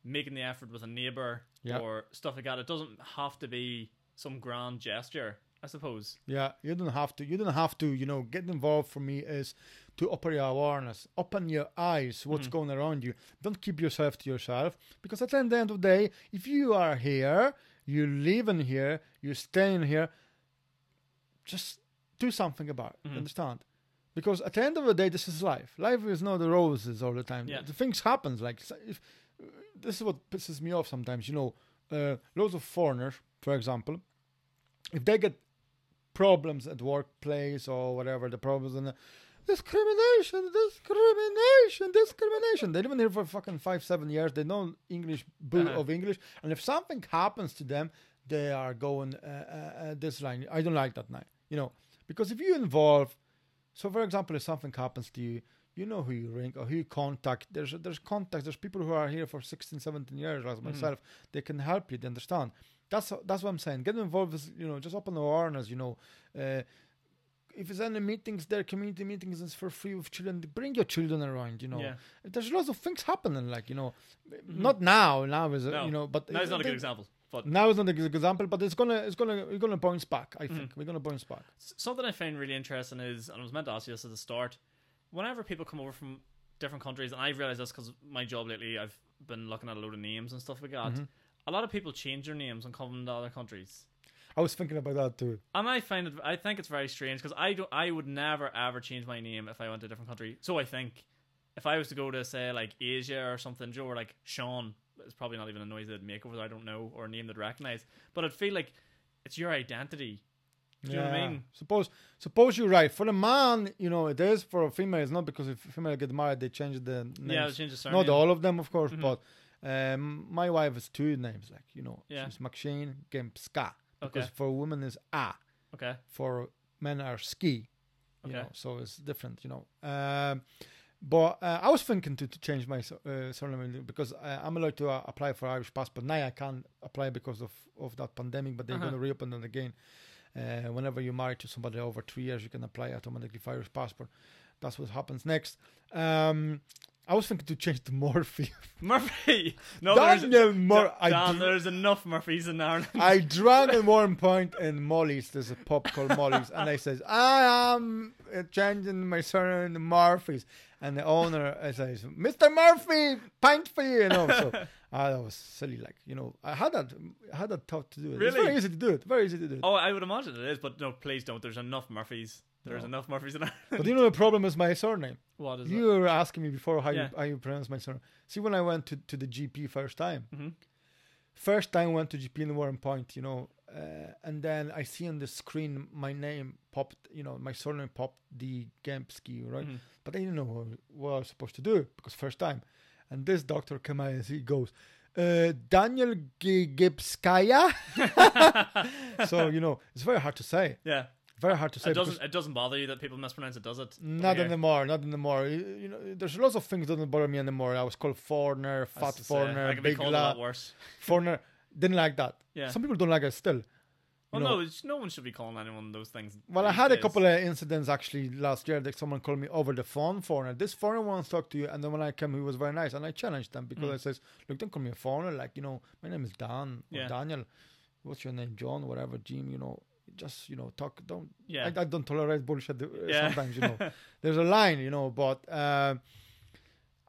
making the effort with a neighbor Yeah. or stuff like that. It doesn't have to be some grand gesture, I suppose. Yeah, you don't have to. You don't have to. You know, get involved for me is to open your awareness, open your eyes, what's going around you. Don't keep yourself to yourself because at the end of the day, if you are here, you live in here, you're staying here, just do something about it. Understand? Because at the end of the day, this is life. Life is not the roses all the time. Yeah. The things happens. Like if this is what pisses me off sometimes. You know, uh, loads of foreigners, for example, if they get problems at workplace or whatever the problems and the discrimination, discrimination, discrimination. They've been here for fucking five, seven years. They know English, boo Uh-huh. of English, and if something happens to them, they are going uh, uh, uh, this line. I don't like that now, you know, because if you involve, so for example, if something happens to you, you know who you ring or who you contact. There's there's contacts. There's people who are here for 16, 17 years, like myself. They can help you. They understand. That's that's what I'm saying. Get involved is you know just open the awareness. You know, uh, if there's any meetings there, community meetings is for free with children. Bring your children around. You know, Yeah. there's lots of things happening. Like you know, not now. Now is No. you know, but No, it's not a good example. But Now is not a good example, but it's gonna it's gonna we're gonna bounce back. Mm-hmm. I think we're gonna bounce back. Something I find really interesting is, and I was meant to ask you this at the start, whenever people come over from different countries, and I've realized this because my job lately, I've been looking at a load of names and stuff like that. Mm-hmm. A lot of people change their names and come to other countries. I was thinking about that too. And I find it, I think it's very strange because I don't, I would never ever change my name if I went to a different country. So I think if I was to go to say like Asia or something, Joe or like Sean, it's probably not even a noise they'd make over there. I don't know or a name they'd recognize. But I'd feel like it's your identity. Do you know what I mean? Suppose suppose you're right. For a man, you know, it is. For a female, it's not because if a female get married, they change the names. Yeah, they change the surname. Not all of them, of course, Mhm. but um, my wife has two names. Like you know, Yeah. she's McShane Gempska. Because Okay. for women is A. Okay. For men are Ski. You Okay. know, so it's different. You know. Um, but uh, I was thinking to, to change my uh, surname because uh, I'm allowed to uh, apply for Irish passport now. I can't apply because of, of that pandemic, but they're Uh-huh. going to reopen it again. Uh, whenever you're married to somebody over three years, you can apply automatically for Irish passport. That's what happens next. Um, I was thinking to change to Murphy. [laughs] Murphy. No, there's, Daniel Mur- I, Dan, dr- there's enough Murphys in Ireland. I drank at one point in Molly's. There's a pub called Molly's, and I says, "I am changing my surname to Murphy's." And the owner uh, says, "Mr. Murphy, pint for you," you know. So ah, that was silly. Like you know, I had that, I had that thought to do it. It's Really? very easy to do it. Very easy to do it. Oh, I would imagine it is, but no, please don't. There's enough Murphys. There's No. enough Murphys in Ireland. [laughs] But you know, the problem is my surname. What is it? You were asking me before how Yeah. you how you pronounce my surname. See, when I went to, to the GP first time, it? hmm first time I went to GP in Warrenpoint, you know, uh, and then I see on the screen my name popped, you know, my surname popped, the Gempsky, right? Mhm. But I didn't know what, what I was supposed to do because first time. And this doctor came out and he goes, uh, Daniel G- Gibskaya. [laughs] so, you know, it's very hard to say. Yeah. Very hard to say. It doesn't. It doesn't bother you that people mispronounce it, does it? not Okay. anymore, not anymore. You, you know, there's lots of things that don't bother me anymore. I was called foreigner, fat foreigner, I can be big lad, worse. foreigner. Didn't like that. Yeah. Some people don't like it still. well, know- no, it's, no one should be calling anyone those things. Well, I these had a days. couple of incidents actually last year that someone called me over the phone foreigner. This foreigner wants to talk to you, and then when I came, he was very nice, and I challenged them because Mm. I says, "Look, don't call me a foreigner. Like you know, my name is Dan or Yeah. Daniel. What's your name, John? Whatever, Jim. You know, just you know, talk. Don't. Yeah. I, I don't tolerate bullshit uh, Yeah. sometimes. You know, [laughs] there's a line. You know, but. Uh,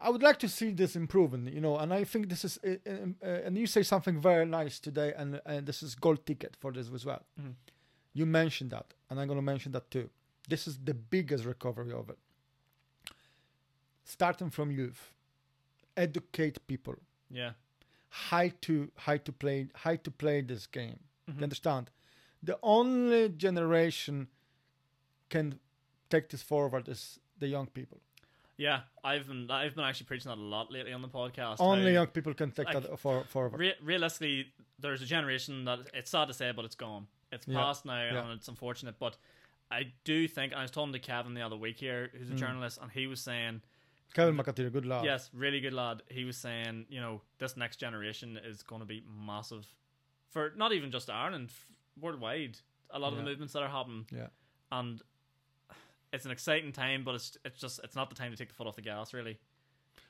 I would like to see this improving, you know, and I think this is, uh, uh, and you say something very nice today, and and this is gold ticket for this as well. Mhm. You mentioned that, and I'm going to mention that too. This is the biggest recovery of it. Starting from youth, educate people Yeah. how to how to play how to play this game. Mhm. You understand? The only generation can take this forward is the young people. Yeah. I've been. I've been actually preaching that a lot lately on the podcast. Only young people can take like, that for, forward. Re- realistically, there's a generation that it's sad to say, but it's gone. It's Yeah, past now, yeah. and it's unfortunate. But I do think, I was talking to Kevin the other week here, who's a Mm. journalist, and he was saying, Kevin McAteer, good lad. yes, really good lad. He was saying, you know, this next generation is going to be massive for not even just Ireland, worldwide. A lot of the movements that are happening, Yeah. and it's an exciting time, but it's it's just it's not the time to take the foot off the gas, really.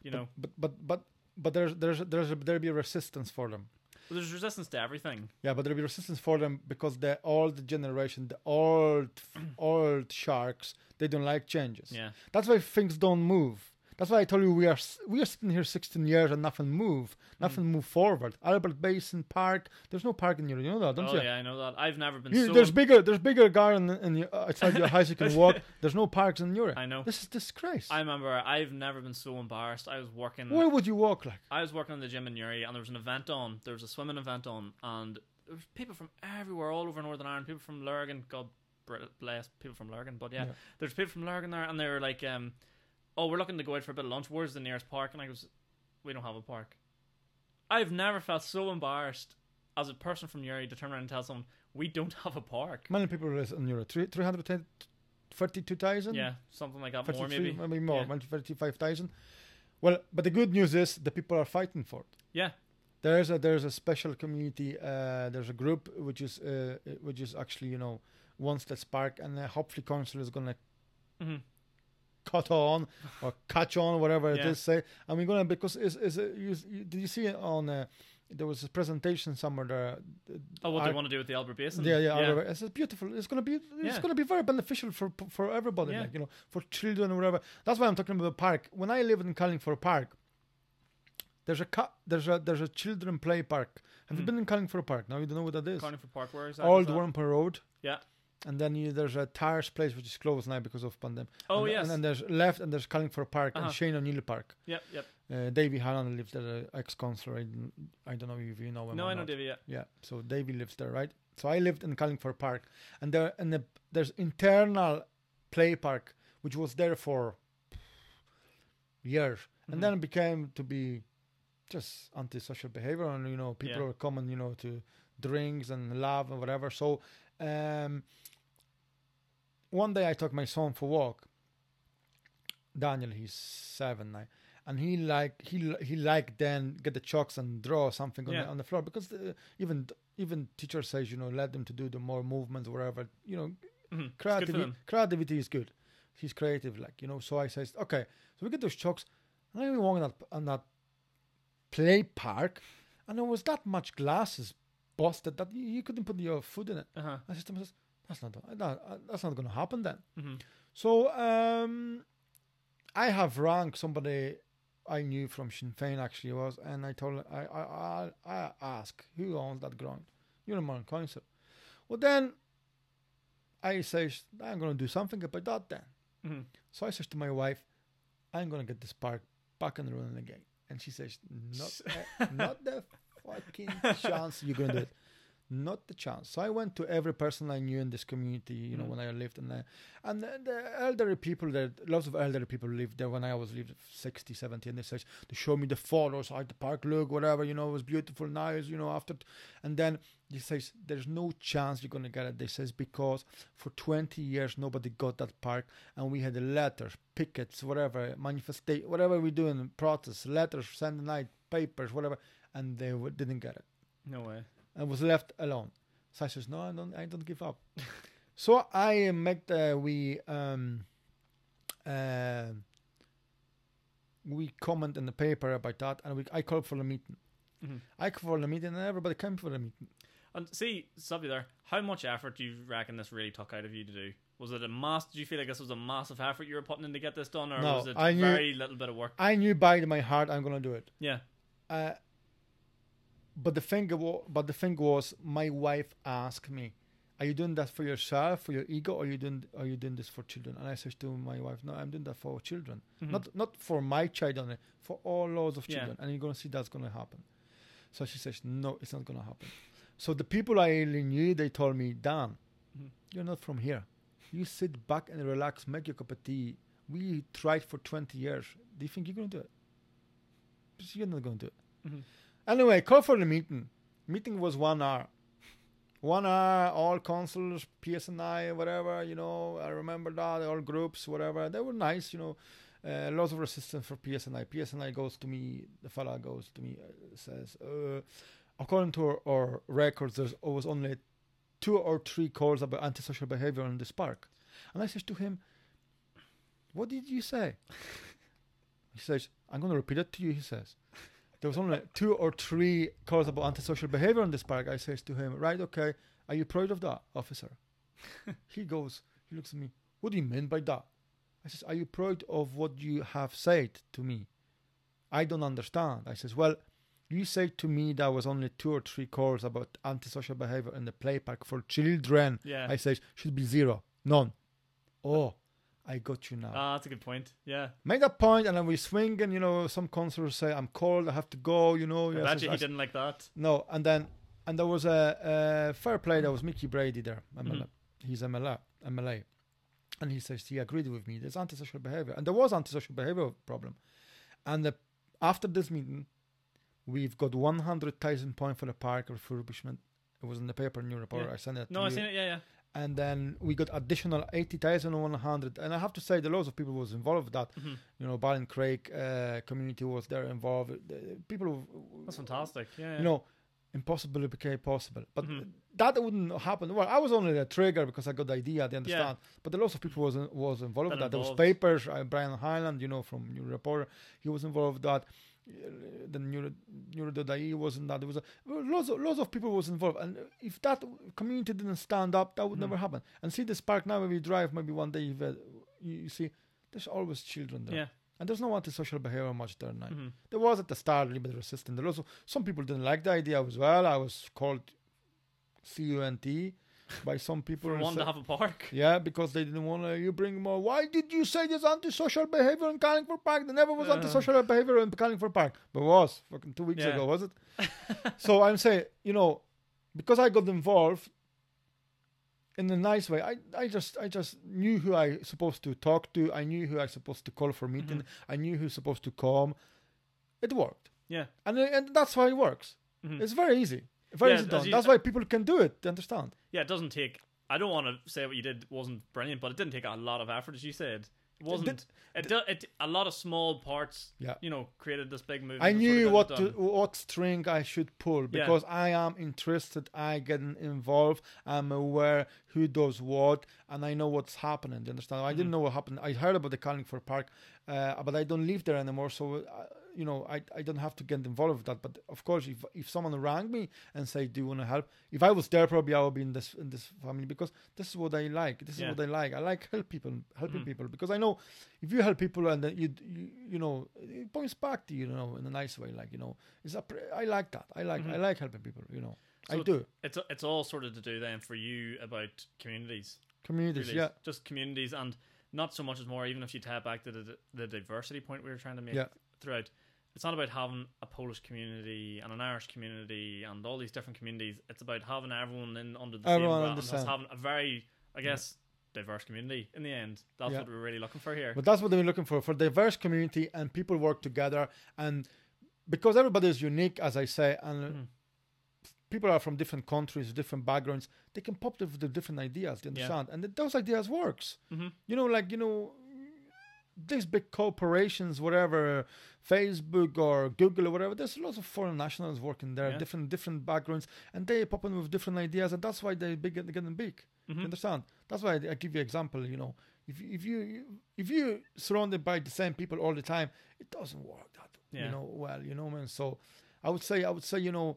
You know, But but but but there's there's there's there'll be a resistance for them. Well, there's resistance to everything. Yeah, but there'll be resistance for them because the old generation, the old [clears throat] old sharks, they don't like changes. Yeah. That's why things don't move. That's why I told you we are we are sitting here 16 years and nothing move, nothing Mm. move forward. Albert Basin Park, there's no park in Newry. You know that, don't you? oh you? yeah, I know that. I've never been You- so. there's bigger there's bigger garden in your, outside your house you can walk. [laughs] There's no parks in Newry. I know. This is disgrace. I remember I've never been so embarrassed. I was working. Where would you walk like? I was working in the gym in Newry, and there was an event on. There was a swimming event on, and there was people from everywhere, all over Northern Ireland. People from Lurgan, God bless people from Lurgan, but yeah, Yeah. there's people from Lurgan there, and they were like, um, "Oh, we're looking to go out for a bit of lunch. Where's the nearest park?" And I goes, "We don't have a park." I've never felt so embarrassed as a person from Newry to turn around and tell someone we don't have a park. Many people live in Newry. Three- 332,000? Yeah, something like that, more 33, maybe. more, Yeah. 35,000. Well, but the good news is the people are fighting for it. Yeah, There's a there's a special community. Uh, there's a group which is uh, which is actually you know wants that spark, and uh, hopefully council is gonna hmm cut on or catch on, whatever it Yeah. is. Say, and we're gonna because is is uh, you, you, did you see it on uh, there was a presentation somewhere there. Oh, what I- they want to do with the Albert Basin? Yeah, yeah, yeah. It's beautiful. It's gonna be it's Yeah. gonna be very beneficial for for everybody, Yeah. like you know, for children or whatever. That's why I'm talking about the park. When I lived in Carlingford Park, there's a ca- there's a there's a children play park. Have you Mhm. been in Carlingford Park? Now you don't know what that is. Carniford Park, where is that? Old Is Warrenpoint Road. Yeah. And then you, there's a tires place which is closed now because of pandemic. Oh, and, yes. And then there's left and there's Carlingford Park Uh-huh. and Shane O'Neill Park. Yep, yep. Uh, Davy Hyland lives there, uh, ex-consular. I, don't- I don't know if you know him. No, I know. Davy, yeah. Yeah, so Davy lives there, right? So I lived in Carlingford Park, and there and the, there's internal play park which was there for years, Mhm. and then it became to be just antisocial behavior, and you know people Yeah. were coming, you know, to drinks and love and whatever. So um, one day I took my son for a walk. Daniel, he's seven now, and he like he he like then get the chalks and draw something on, Yeah. the, on the floor because the, even even teacher says you know let them to do the more movements whatever you know Mhm. For creativity creativity is good. He's creative like you know. So I says okay, so we get those chalks, and I was walking on that on that play park, and there was that much glasses busted that you, you couldn't put your foot in it. Uh-huh. I said to myself, that's not that, that's not going to happen then. hmm So um, I have rang somebody I knew from Sinn Féin actually was, and I told I I I, I asked who owns that ground. You're a Moran Council. Well then, I says I'm going to do something about that then. hmm So I says to my wife, I'm going to get this park back and running again, and she says not uh, [laughs] not the fucking chance you're going to do it. Not the chance. So I went to every person I knew in this community, you know, Mhm. when I lived in there. And the, the elderly people there, lots of elderly people lived there when I was lived 60, 70, and they said, they showed me the photos, how the park look, whatever, you know, it was beautiful, nice, you know, after. And then he says, there's no chance you're going to get it. They says, because for 20 years, nobody got that park, and we had the letters, pickets, whatever, manifestation, whatever we doing, protests, letters, sending night, papers, whatever, and they w- didn't get it No way. and was left alone. So I says, no, I don't, I don't give up. [laughs] so I uh, make the we um uh, we comment in the paper about that, and we I called for a meeting. Mhm. I called for a meeting, and everybody came for the meeting. And see, you there. How much effort do you reckon this really took out of you to do? Was it a mass? Did you feel like this was a massive effort you were putting in to get this done, or No, was it I knew- very little bit of work? I knew by my heart I'm gonna do it. Yeah. Uh, but the thing, wa- but the thing was, my wife asked me, "Are you doing that for yourself, for your ego, or are you doing, are you doing this for children?" And I said to my wife, "No, I'm doing that for children, Mhm. not not for my child only, for all loads of Yeah. children." And you're gonna see that's gonna happen. So she says, "No, it's not gonna happen." So the people I really knew, they told me, "Dan, Mhm. you're not from here. You sit back and relax, make your cup of tea. We tried for 20 years. Do you think you're gonna do it?" Because You're not gonna do it. Mhm. Anyway, call for the meeting. Meeting was one hour. One hour, all councils, PSNI, whatever, you know, I remember that, all groups, whatever. They were nice, you know. Uh, lots of resistance for PSNI. PSNI goes to me, the fella goes to me, uh, says, uh, according to our, our records, there's always only two or three calls about antisocial behavior in this park. And I says to him, What did you say? [laughs] He says, I'm going to repeat it to you, he says. There was only two or three calls about antisocial behavior in this park. I says to him, right, okay, are you proud of that, officer? [laughs] he goes, he looks at me, what do you mean by that? I says, are you proud of what you have said to me? I don't understand. I says, well, you said to me there was only two or three calls about antisocial behavior in the play park for children. Yeah. I says, should be zero, none. Uh, oh, I got you now. Ah, that's a good point. Yeah. Make that point, and then we swing, and you know, some counselors say, "I'm cold, I have to go." You know, yes, yes, he didn't like that. No, and then and there was a, a fair play. There was Mickey Brady there. MLA. Mhm. He's MLA, MLA, and he says he agreed with me. There's antisocial behavior, and there was antisocial behavior problem. And the, after this meeting, we've got 100,000 points for the park refurbishment. It was in the paper in Newry, Yeah. I sent it. No, to I you. seen it. Yeah, yeah. And then we got additional 80,100. And I have to say, the lots of people was involved with that. Mhm. You know, Ballin Craig uh, community was there involved. The people, That's fantastic. Yeah. yeah. you know, impossible became possible. But Mhm. that wouldn't happen. Well, I was only the trigger because I got the idea. They understand. But the lots of people was was involved with That that. There was papers. Uh, Brian Highland, you know, from Newry Reporter, he was involved with that. The Neuro Neurododai wasn't that. There was a, lots of lots of people was involved, and if that community didn't stand up, that would never Mhm. happen. And see this park now, when we drive, maybe one day you, you see, there's always children there, Yeah. and there's no antisocial behavior much there now. hmm There was at the start a little bit resistant. There was also some people didn't like the idea as well. I was called CUNT by some people. For one to have a park. yeah, because they didn't want to. You bring more. Why did you say there's antisocial behavior in Carlingford Park? There never was Uh. antisocial behavior in Carlingford Park, but was fucking two weeks Yeah. ago, was it? [laughs] so I'm saying, you know, because I got involved in a nice way. I, I just I just knew who I supposed to talk to. I knew who I supposed to call for meeting. Mm-hmm. I knew who's supposed to come. It worked, Yeah. and and that's how it works. Mhm. It's very easy, very Yeah, done. you- That's why people can do it. They understand. Yeah, it doesn't take. I don't want to say what you did wasn't brilliant, but it didn't take a lot of effort, as you said. It wasn't. It, do, it a lot of small parts. Yeah. You know, created this big movie. I knew what to, what string I should pull because I am interested. I get involved. I'm aware who does what, and I know what's happening. Do you understand? I didn't Mm-hmm. know what happened. I heard about the Carlingford Park, uh, but I don't live there anymore. So uh, you know, I I don't have to get involved with that. But of course, if if someone rang me and say, "Do you want to help?" If I was there, probably I would be in this in this family because this is what I like. This is what I like. I like help people, helping Mhm. people because I know if you help people and then you, you you know it points back to you, you know in a nice way like you know it's a I like that I like I Mhm. like helping people you know I do It's it's all sort of to do then for you about communities. communities really. yeah Just communities and not so much as more. Even if you tap back to the the diversity point we were trying to make Yeah. throughout. It's not about having a Polish community and an Irish community and all these different communities. It's about having everyone in under the Everyone same umbrella and having a very, I guess, diverse community. In the end, that's Yeah. what we're really looking for here. but that's what they're looking for for diverse community and people work together and because everybody is unique as I say and Mhm. people are from different countries different backgrounds they can pop with the different ideas do you Yeah. understand and those ideas works hmm you know like you know these big corporations whatever facebook or google or whatever there's lots of foreign nationals working there Yeah. different different backgrounds and they pop in with different ideas and that's why they big they're getting big. Hmm you understand? That's why I, I give you example you know. If you- if you if you surrounded by the same people all the time it doesn't work that Yeah. you know well you know man. So i would say i would say you know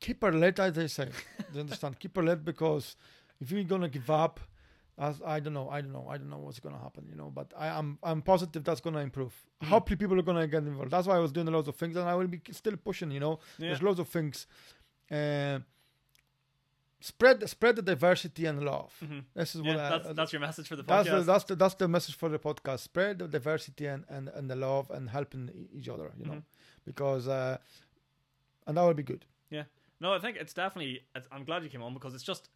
keep her lit as they say. Do [laughs] you understand? Keep her lit because if you're gonna give up as I don't know, I don't know, I don't know what's gonna happen, you know. But I am I'm positive that's gonna improve. Mm. Hopefully, people are gonna get involved. That's why I was doing loads of things, and I will be still pushing. You know, Yeah. there's loads of things. Uh, spread spread the diversity and love. hmm This is Yeah, what I, that's, that's your message for the that's podcast. the, that's the that's the message for the podcast. Spread the diversity and and, and the love and helping each other. You know, Mhm. because uh, and that will be good. Yeah. No, I think it's definitely. It's, I'm glad you came on because it's just uh,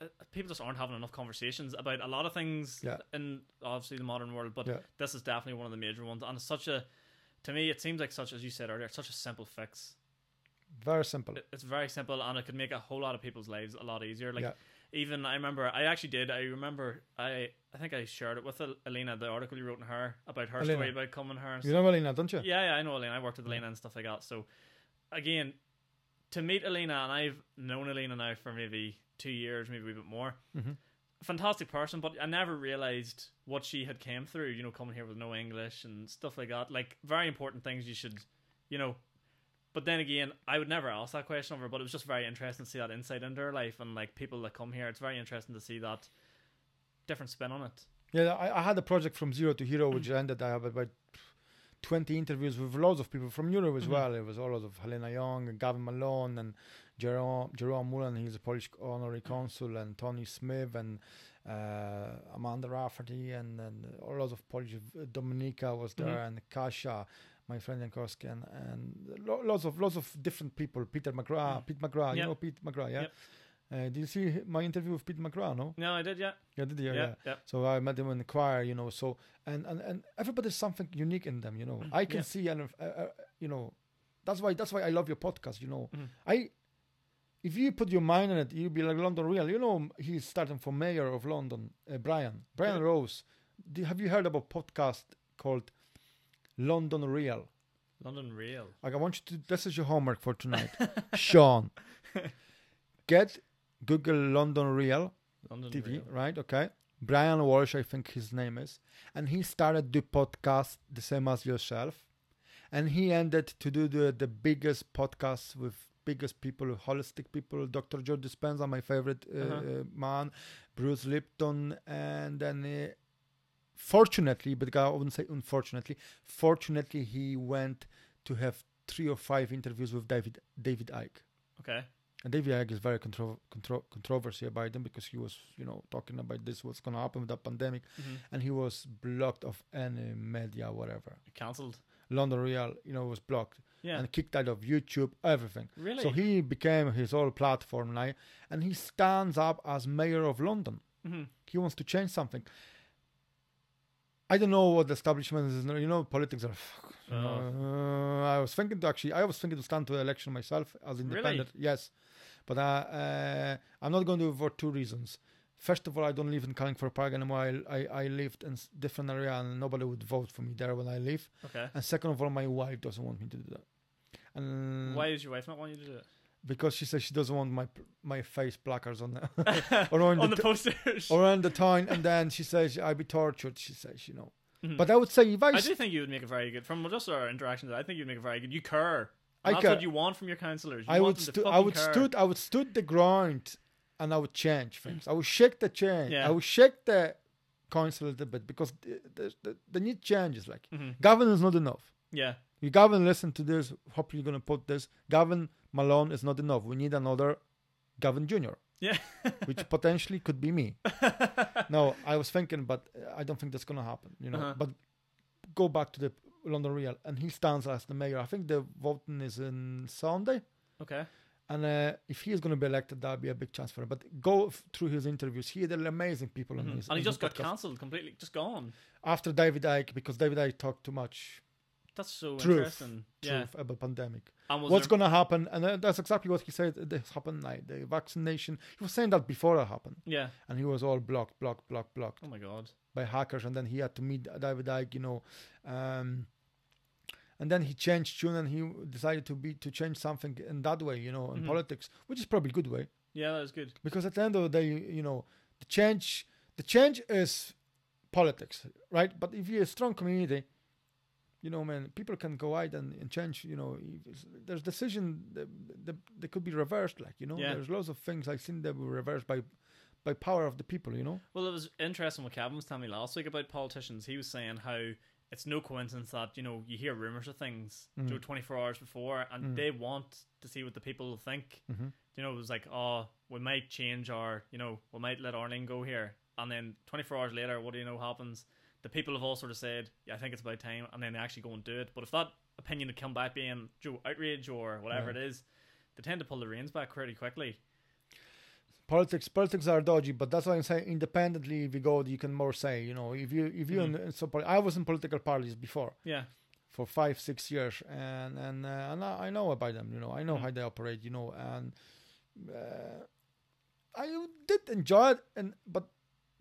Uh, people just aren't having enough conversations about a lot of things Yeah. in obviously the modern world. But Yeah. this is definitely one of the major ones, and it's such a. To me, it seems like such as you said earlier, such a simple fix. Very simple. It's very simple, and it could make a whole lot of people's lives a lot easier. Like Yeah. even I remember, I actually did. I remember, I I think I shared it with Elena, the article you wrote in her about her Elena. story about coming her. And You know Elena, don't you? yeah, yeah, I know Elena. I worked with Elena and stuff like that. So, again, to meet Elena, and I've known Elena now for maybe two years, maybe a bit more. Mhm. Fantastic person, but I never realized what she had came through. You know, coming here with no English and stuff like that. Like very important things you should, you know. But then again, I would never ask that question of her. But it was just very interesting to see that insight into her life and like people that come here. It's very interesting to see that different spin on it. Yeah, I, I had a project from zero to hero, which ended. I have about twenty interviews with loads of people from Newry as Mhm. well. It was all of Helena Young, and Gavin Malone, and Jerome Jerome Mullen. He's a Polish honorary consul, and Tony Smith, and uh, Amanda Rafferty, and and all lots of Polish. Dominika was there, Mhm. and Kasia, my friend Jankowski, and and lo- lots of lots of different people. Peter McGrath, Mm. Pete McGrath. You know Pete McGrath, yeah. Yep. Uh, did you see my interview with Pete McGrath? No, No, I did, yeah, yeah, did you? yeah, yeah. yeah. So I met him in the choir, you know. So and and and everybody's something unique in them, you know. Mm, I can yeah. see and uh, uh, you know, that's why that's why I love your podcast. You know, Mhm. I if you put your mind on it, you'll be like London Real. You know, he's starting for mayor of London, uh, Brian Brian Yeah. Rose. Do, have you heard about a podcast called London Real? London Real. Like I want you to. This is your homework for tonight, [laughs] Sean. Get Google London Real. London TV, Real. right? Okay. Brian Walsh, I think his name is, and he started the podcast the same as yourself, and he ended to do the the biggest podcast with biggest people, holistic people. Dr. Joe Dispenza, my favorite uh, Uh-huh. uh, man, Bruce Lipton, and then. Uh, Fortunately, but I wouldn't say unfortunately. Fortunately, he went to have three or five interviews with David David Icke. Okay. And David Icke is very contro- contro- controversy about him because he was, you know, talking about this, what's going to happen with the pandemic, hmm and he was blocked of any media, whatever. Cancelled. London Real, you know, was blocked Yeah. and kicked out of YouTube, everything. really? So he became his whole platform now, and he stands up as mayor of London. hmm He wants to change something. I don't know what the establishment is. You know, politics are. Oh. Uh, I was thinking to actually, I was thinking to stand to the election myself as independent. Really? Yes, but uh, uh, I'm not going to for two reasons. First of all, I don't live in Carlingford Park anymore. I, I, I lived in different area and nobody would vote for me there when I live. Okay. And second of all, my wife doesn't want me to do that. And Why does your wife not want you to do it? Because she says she doesn't want my my face placards on the [laughs] [laughs] or on, On the, the posters. or on the town, and then she says I'd be tortured. She says, you know. Mhm. But I would say if I, I do think you would make a very good from just our interactions. I think you'd make a very good. You I that's what you want from your counsellors. You I want would stu- I would care. stood I would stood the ground and I would change things. I would shake the chain. Yeah. I would shake the council a little bit because the the, the, the need changes. Like Mhm. Gavin is not enough. Yeah. You Gavin, listen to this. Hopefully you're gonna put this. Gavin Malone is not enough. We need another Gavin Junior, Yeah. [laughs] which potentially could be me. [laughs] no, I was thinking, but I don't think that's gonna happen. You know, Uh-huh. but go back to the London Real, and he stands as the mayor. I think the voting is in Sunday. Okay. And uh, if he is going to be elected, that'll be a big chance for him. But go f- through his interviews. He had amazing people on Mhm. his. And he just got cancelled completely. Just gone. after David Icke because David Icke talked too much That's so Truth. interesting. Yeah. truth about pandemic. And What's there- going to happen? And uh, that's exactly what he said. This happened like the vaccination. He was saying that before it happened, Yeah. and he was all blocked, blocked, blocked, blocked Oh my god. By hackers. And then he had to meet David Icke, you know. Um, and then he changed tune, and he decided to be to change something in that way, you know, in Mhm. politics, which is probably a good way. Yeah, that's good. because at the end of the day you know the change the change is politics right but if you're a strong community you know man people can go out and, and change you know there's decision that, that, that could be reversed like you know Yeah. there's lots of things i've seen that were reversed by by power of the people you know Well, it was interesting what Kevin was telling me last week about politicians. He was saying how it's no coincidence that you know you hear rumors of things Mm. you know, 24 hours before, and Mm. they want to see what the people think. mm-hmm. You know, it was like, oh, we might change our, you know, we might let Arlene go here, and then 24 hours later, what do you know happens? The people have all sort of said, yeah, I think it's about time, and then they actually go and do it. But if that opinion had come back being Joe outrage or whatever Yeah. it is, they tend to pull the reins back pretty quickly. Politics politics are dodgy but that's why i'm saying independently if you go you can more say you know if you if you Mhm. in, poli- i was in political parties before Yeah, for five six years and and uh, and I I know about them you know I know Mhm. how they operate you know and uh, I did enjoy it and but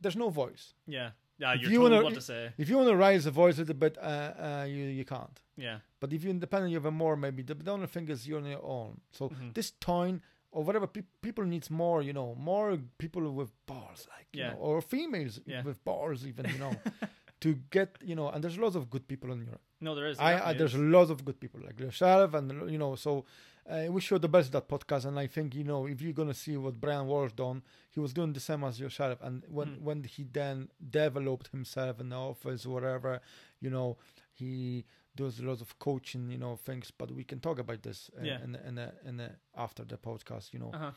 there's no voice yeah, yeah. If you wanna- what to say. if you want to raise the voice a little bit uh, uh, you you can't Yeah, but if you're independent you have a more maybe the, the only thing is you're on your own so Mhm. this time or whatever pe- people needs more you know more people with balls like you know or females Yeah. with balls even you know [laughs] to get you know and there's lots of good people in Europe no, there is. I, I there's lots of good people like yourself, and you know, so uh, I wish you the best at that podcast. And I think you know, if you're gonna see what Brian Walsh done, he was doing the same as yourself. And when Mm. when he then developed himself in the office, whatever, you know, he does lots of coaching, you know, things. But we can talk about this uh, Yeah. in the- in the- in after the podcast, you know. Uh-huh.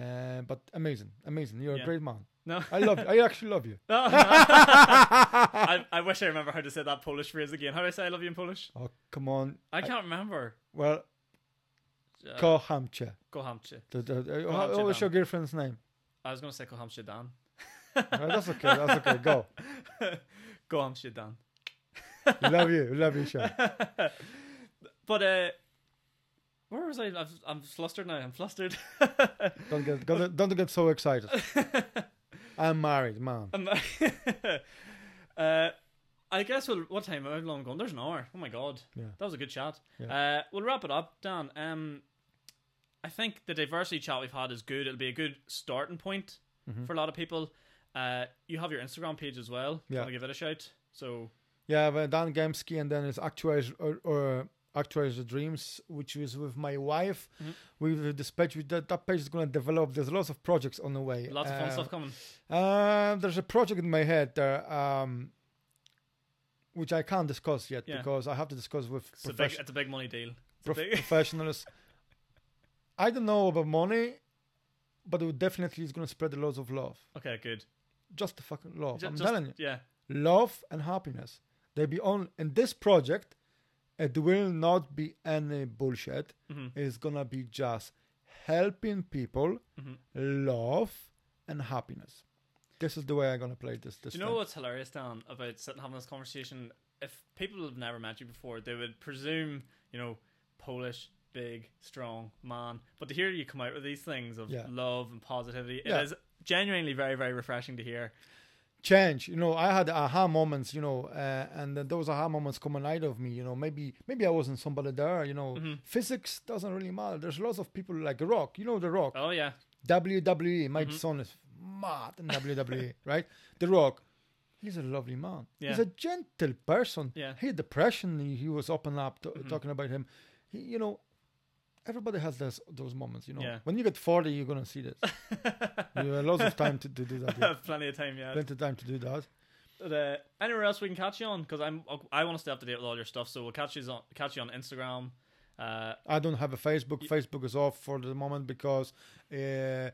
Uh, but amazing, amazing. You're Yeah. a great man. No, I love you. I actually love you. [laughs] [laughs] I, I wish I remember how to say that Polish phrase again. How do I say I love you in Polish? Oh come on. I can't remember. Well, Uh, kocham cię. Kocham cię. The- the- the- Kocham What was your girlfriend's name? I was going to say kocham cię Dan. Uh, that's okay. That's okay. Go. [laughs] kocham cię Dan. Love you. Love you, Sean. [laughs] but uh, where was I? I've, I'm flustered now. I'm flustered. [laughs] Don't get don't, don't get so excited. [laughs] I'm married, man. Uh, I guess we'll. What time? How long gone? There's an hour. Oh my god, Yeah. that was a good chat. Yeah. Uh, we'll wrap it up, Dan. Um, I think the diversity chat we've had is good. It'll be a good starting point Mhm. for a lot of people. Uh, you have your Instagram page as well. Yeah. Want to give it a shout? So Yeah, but Dan Gemsky and then it's actuaries or, or Actualize Your Dreams, which is with my wife. Mhm. With this page, with that, that page is going to develop. There's lots of projects on the way. Lots of fun Uh, stuff coming. Uh, there's a project in my head there, um, which I can't discuss yet Yeah. because I have to discuss with It's a big, it's a big money deal. Prof- big- [laughs] professionals. I don't know about money, but it definitely is going to spread a lot of love. okay, good. Just the fucking love. Ju- I'm just- telling you, Yeah, love and happiness. They be on in this project. It will not be any bullshit. hmm It's gonna be just helping people, hmm love and happiness. This is the way I'm gonna play this. This Do you know what's hilarious, Dan, about sitting having this conversation? If people have never met you before, they would presume, you know, Polish, big, strong man. But to hear you come out with these things of Yeah. love and positivity, Yeah. it is genuinely very, very refreshing to hear. Change you know i had aha moments you know uh, and then those aha moments coming out of me you know maybe maybe i wasn't somebody there you know. Mhm. physics doesn't really matter. There's lots of people like rock you know the rock? Oh yeah, wwe my Mhm. son is mad in wwe [laughs] right? The rock he's a lovely man. Yeah. he's a gentle person. Yeah, he had depression he, he was up and up to, Mhm. talking about him. He, you know everybody has those those moments you know Yeah. when you get 40 you're gonna see this [laughs] you have lots of time to, to do that yeah. [laughs] plenty of time. Yeah. plenty of time to do that But, uh, anywhere else we can catch you on? Because I'm I want to stay up to date with all your stuff. So we'll catch you on catch you on Instagram. Uh, I don't have a Facebook. Y- Facebook is off for the moment because uh,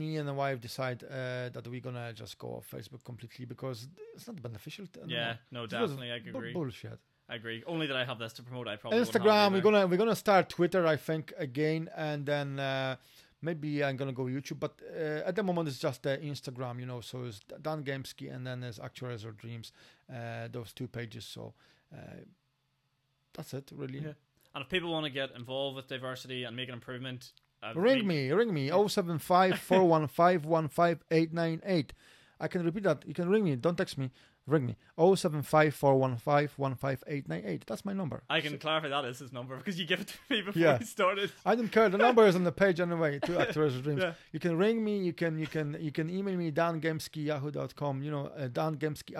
me and the wife decide uh, that we're gonna just go off Facebook completely because it's not beneficial. To yeah, no, definitely, I agree. bullshit. I agree. Only that I have this to promote. I probably Instagram. We're gonna we're gonna start Twitter. I think again, and then uh, maybe I'm gonna go YouTube. But uh, at the moment, it's just uh, Instagram. You know, so it's Dan Gamesky, and then there's Actualize Our Dreams. Uh, those two pages. So uh, that's it, really. Yeah. And if people want to get involved with diversity and make an improvement, uh, Ring me, ring me. Oh seven five four one five one five eight nine eight. I can repeat that. You can ring me. Don't text me. Ring me. 075 415 15898. That's my number. I can clarify that is his number because you give it to me [laughs] before Yeah. we started. I don't care. The [laughs] number is on the page anyway. To Actors [laughs] Dreams. Yeah. You can ring me. You can you can you can email me dangamesky.yahoo.com. You know uh,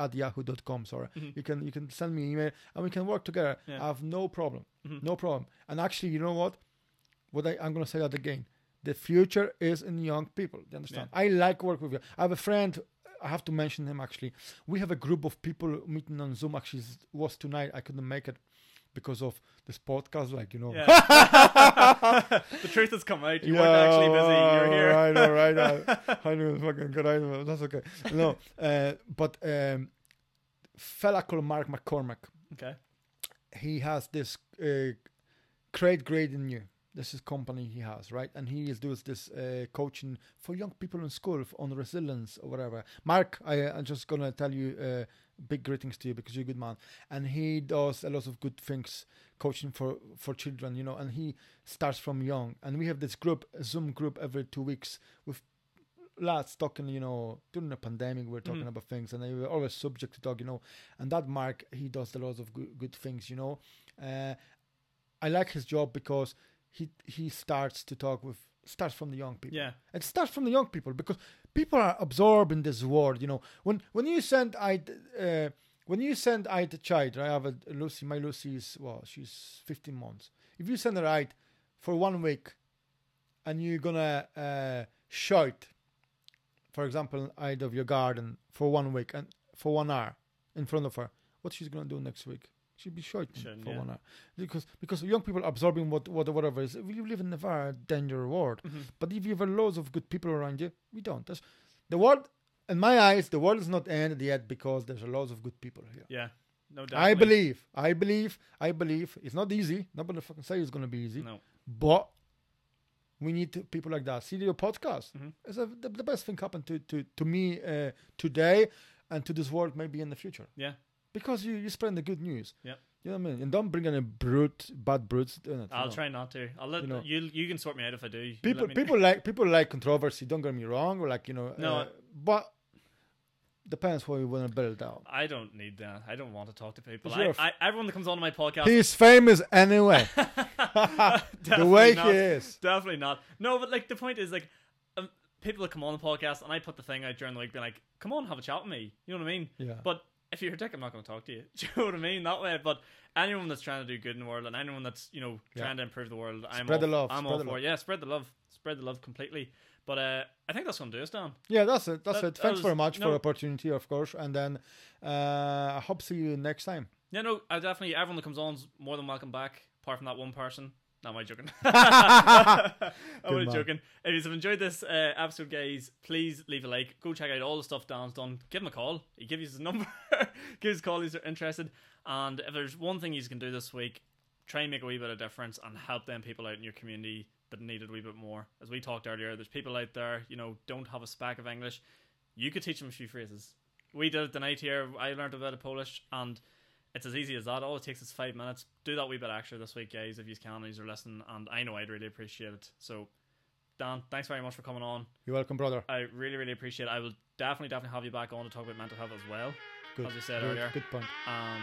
at yahoo.com. Sorry. Mhm. You can you can send me an email and we can work together. Yeah. I have no problem. Mhm. No problem. And actually, you know what? What I, I'm gonna say that again. The future is in young people. Do you understand? I like work with you. I have a friend. I have to mention him actually. We have a group of people meeting on Zoom. Actually, it was tonight. I couldn't make it because of this podcast. Like you know. Yeah. [laughs] the truth has come out. You weren't actually busy. You're here. I know, right? I, [laughs] I knew fucking good idea. That's okay. No, uh, but um, fella called Mark McCormack. Okay. He has this uh, Great in You. This is company he has, right? And he is doing this uh, coaching for young people in school on resilience or whatever. Mark, I, I'm just gonna tell you uh, big greetings to you because you're a good man. And he does a lot of good things, coaching for for children, you know. And he starts from young. And we have this group, Zoom group, every two weeks with lads talking, you know, during the pandemic, we are talking Mhm. about things, and they were always subject to talk, you know. And that Mark, he does a lot of good, good things, you know. Uh, I like his job because he he starts to talk with starts from the young people. Yeah. It starts from the young people because people are absorbed in this world. You know, when when you send I uh, when you send I the child, I have a Lucy. My Lucy is well, she's 15 months. If you send her out for one week, and you're gonna uh, shout, for example, out of your garden for one week and for one hour in front of her, what she's gonna do next week? She'll be Shouldn't, for yeah. one hour because because young people are absorbing what, what whatever is. We live in a very dangerous world. Mhm. But if you have loads of good people around you, we don't. That's, the world, in my eyes, the world is not ended yet because there's a loads of good people here. Yeah. No doubt. I believe, I believe, I believe. It's not easy. Nobody fucking say it's gonna be easy. No. But we need to, people like that. See your podcast. Mhm. It's a, the, the best thing happened to to to me uh, today and to this world maybe in the future Yeah. Because you you spread the good news. Yep. You know what I mean? And don't bring any brute, bad brutes it. I'll know. try not to. I'll let You know. you. You can sort me out if I do. You people people like people like controversy don't get me wrong or like you know No, uh, but depends what you want to build out I don't need that. I don't want to talk to people. But you're I, a f- I, everyone that comes on my podcast, he's famous anyway [laughs] [laughs] the way not. he is Definitely not. No, but like the point is like um, people that come on the podcast and I put the thing out during the week be like, "Come on, have a chat with me." You know what I mean? yeah But if you're a dick, I'm not going to talk to you. [laughs] Do you know what I mean? That way. But anyone that's trying to do good in the world and anyone that's you know Yeah. trying to improve the world, I'm Spread all, the love, I'm spread all the for love. Yeah, spread the love, spread the love completely. But uh, I think that's going to do us, Dan. Yeah, that's it. That's That- it. that Thanks was- very much for no. the opportunity, of course. And then uh, I hope to see you next time. Yeah, no, I definitely everyone that comes on is more than welcome back, apart from that one person. No, am I joking? [laughs] [laughs] I'm only man. joking. If you've enjoyed this uh, episode, guys, please leave a like. Go check out all the stuff Dan's done. Give him a call. He gives you his number. [laughs] Give a call if you're interested. And if there's one thing you can do this week, try and make a wee bit of difference and help them people out in your community that need it a wee bit more. As we talked earlier, there's people out there, you know, don't have a speck of English. You could teach them a few phrases. We did it tonight here. I learned a bit of Polish and it's as easy as that. All it takes is five minutes. Do that wee bit extra this week, guys, if you can, and you're listening. And I know I'd really appreciate it. So, Dan, thanks very much for coming on. You're welcome, brother. I really, really appreciate it. I will definitely, definitely have you back on to talk about mental health as well. Good. As you said good, earlier. Good point. And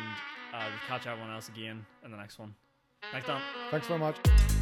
uh, we'll catch everyone else again in the next one. Thanks, Dan. Thanks very much.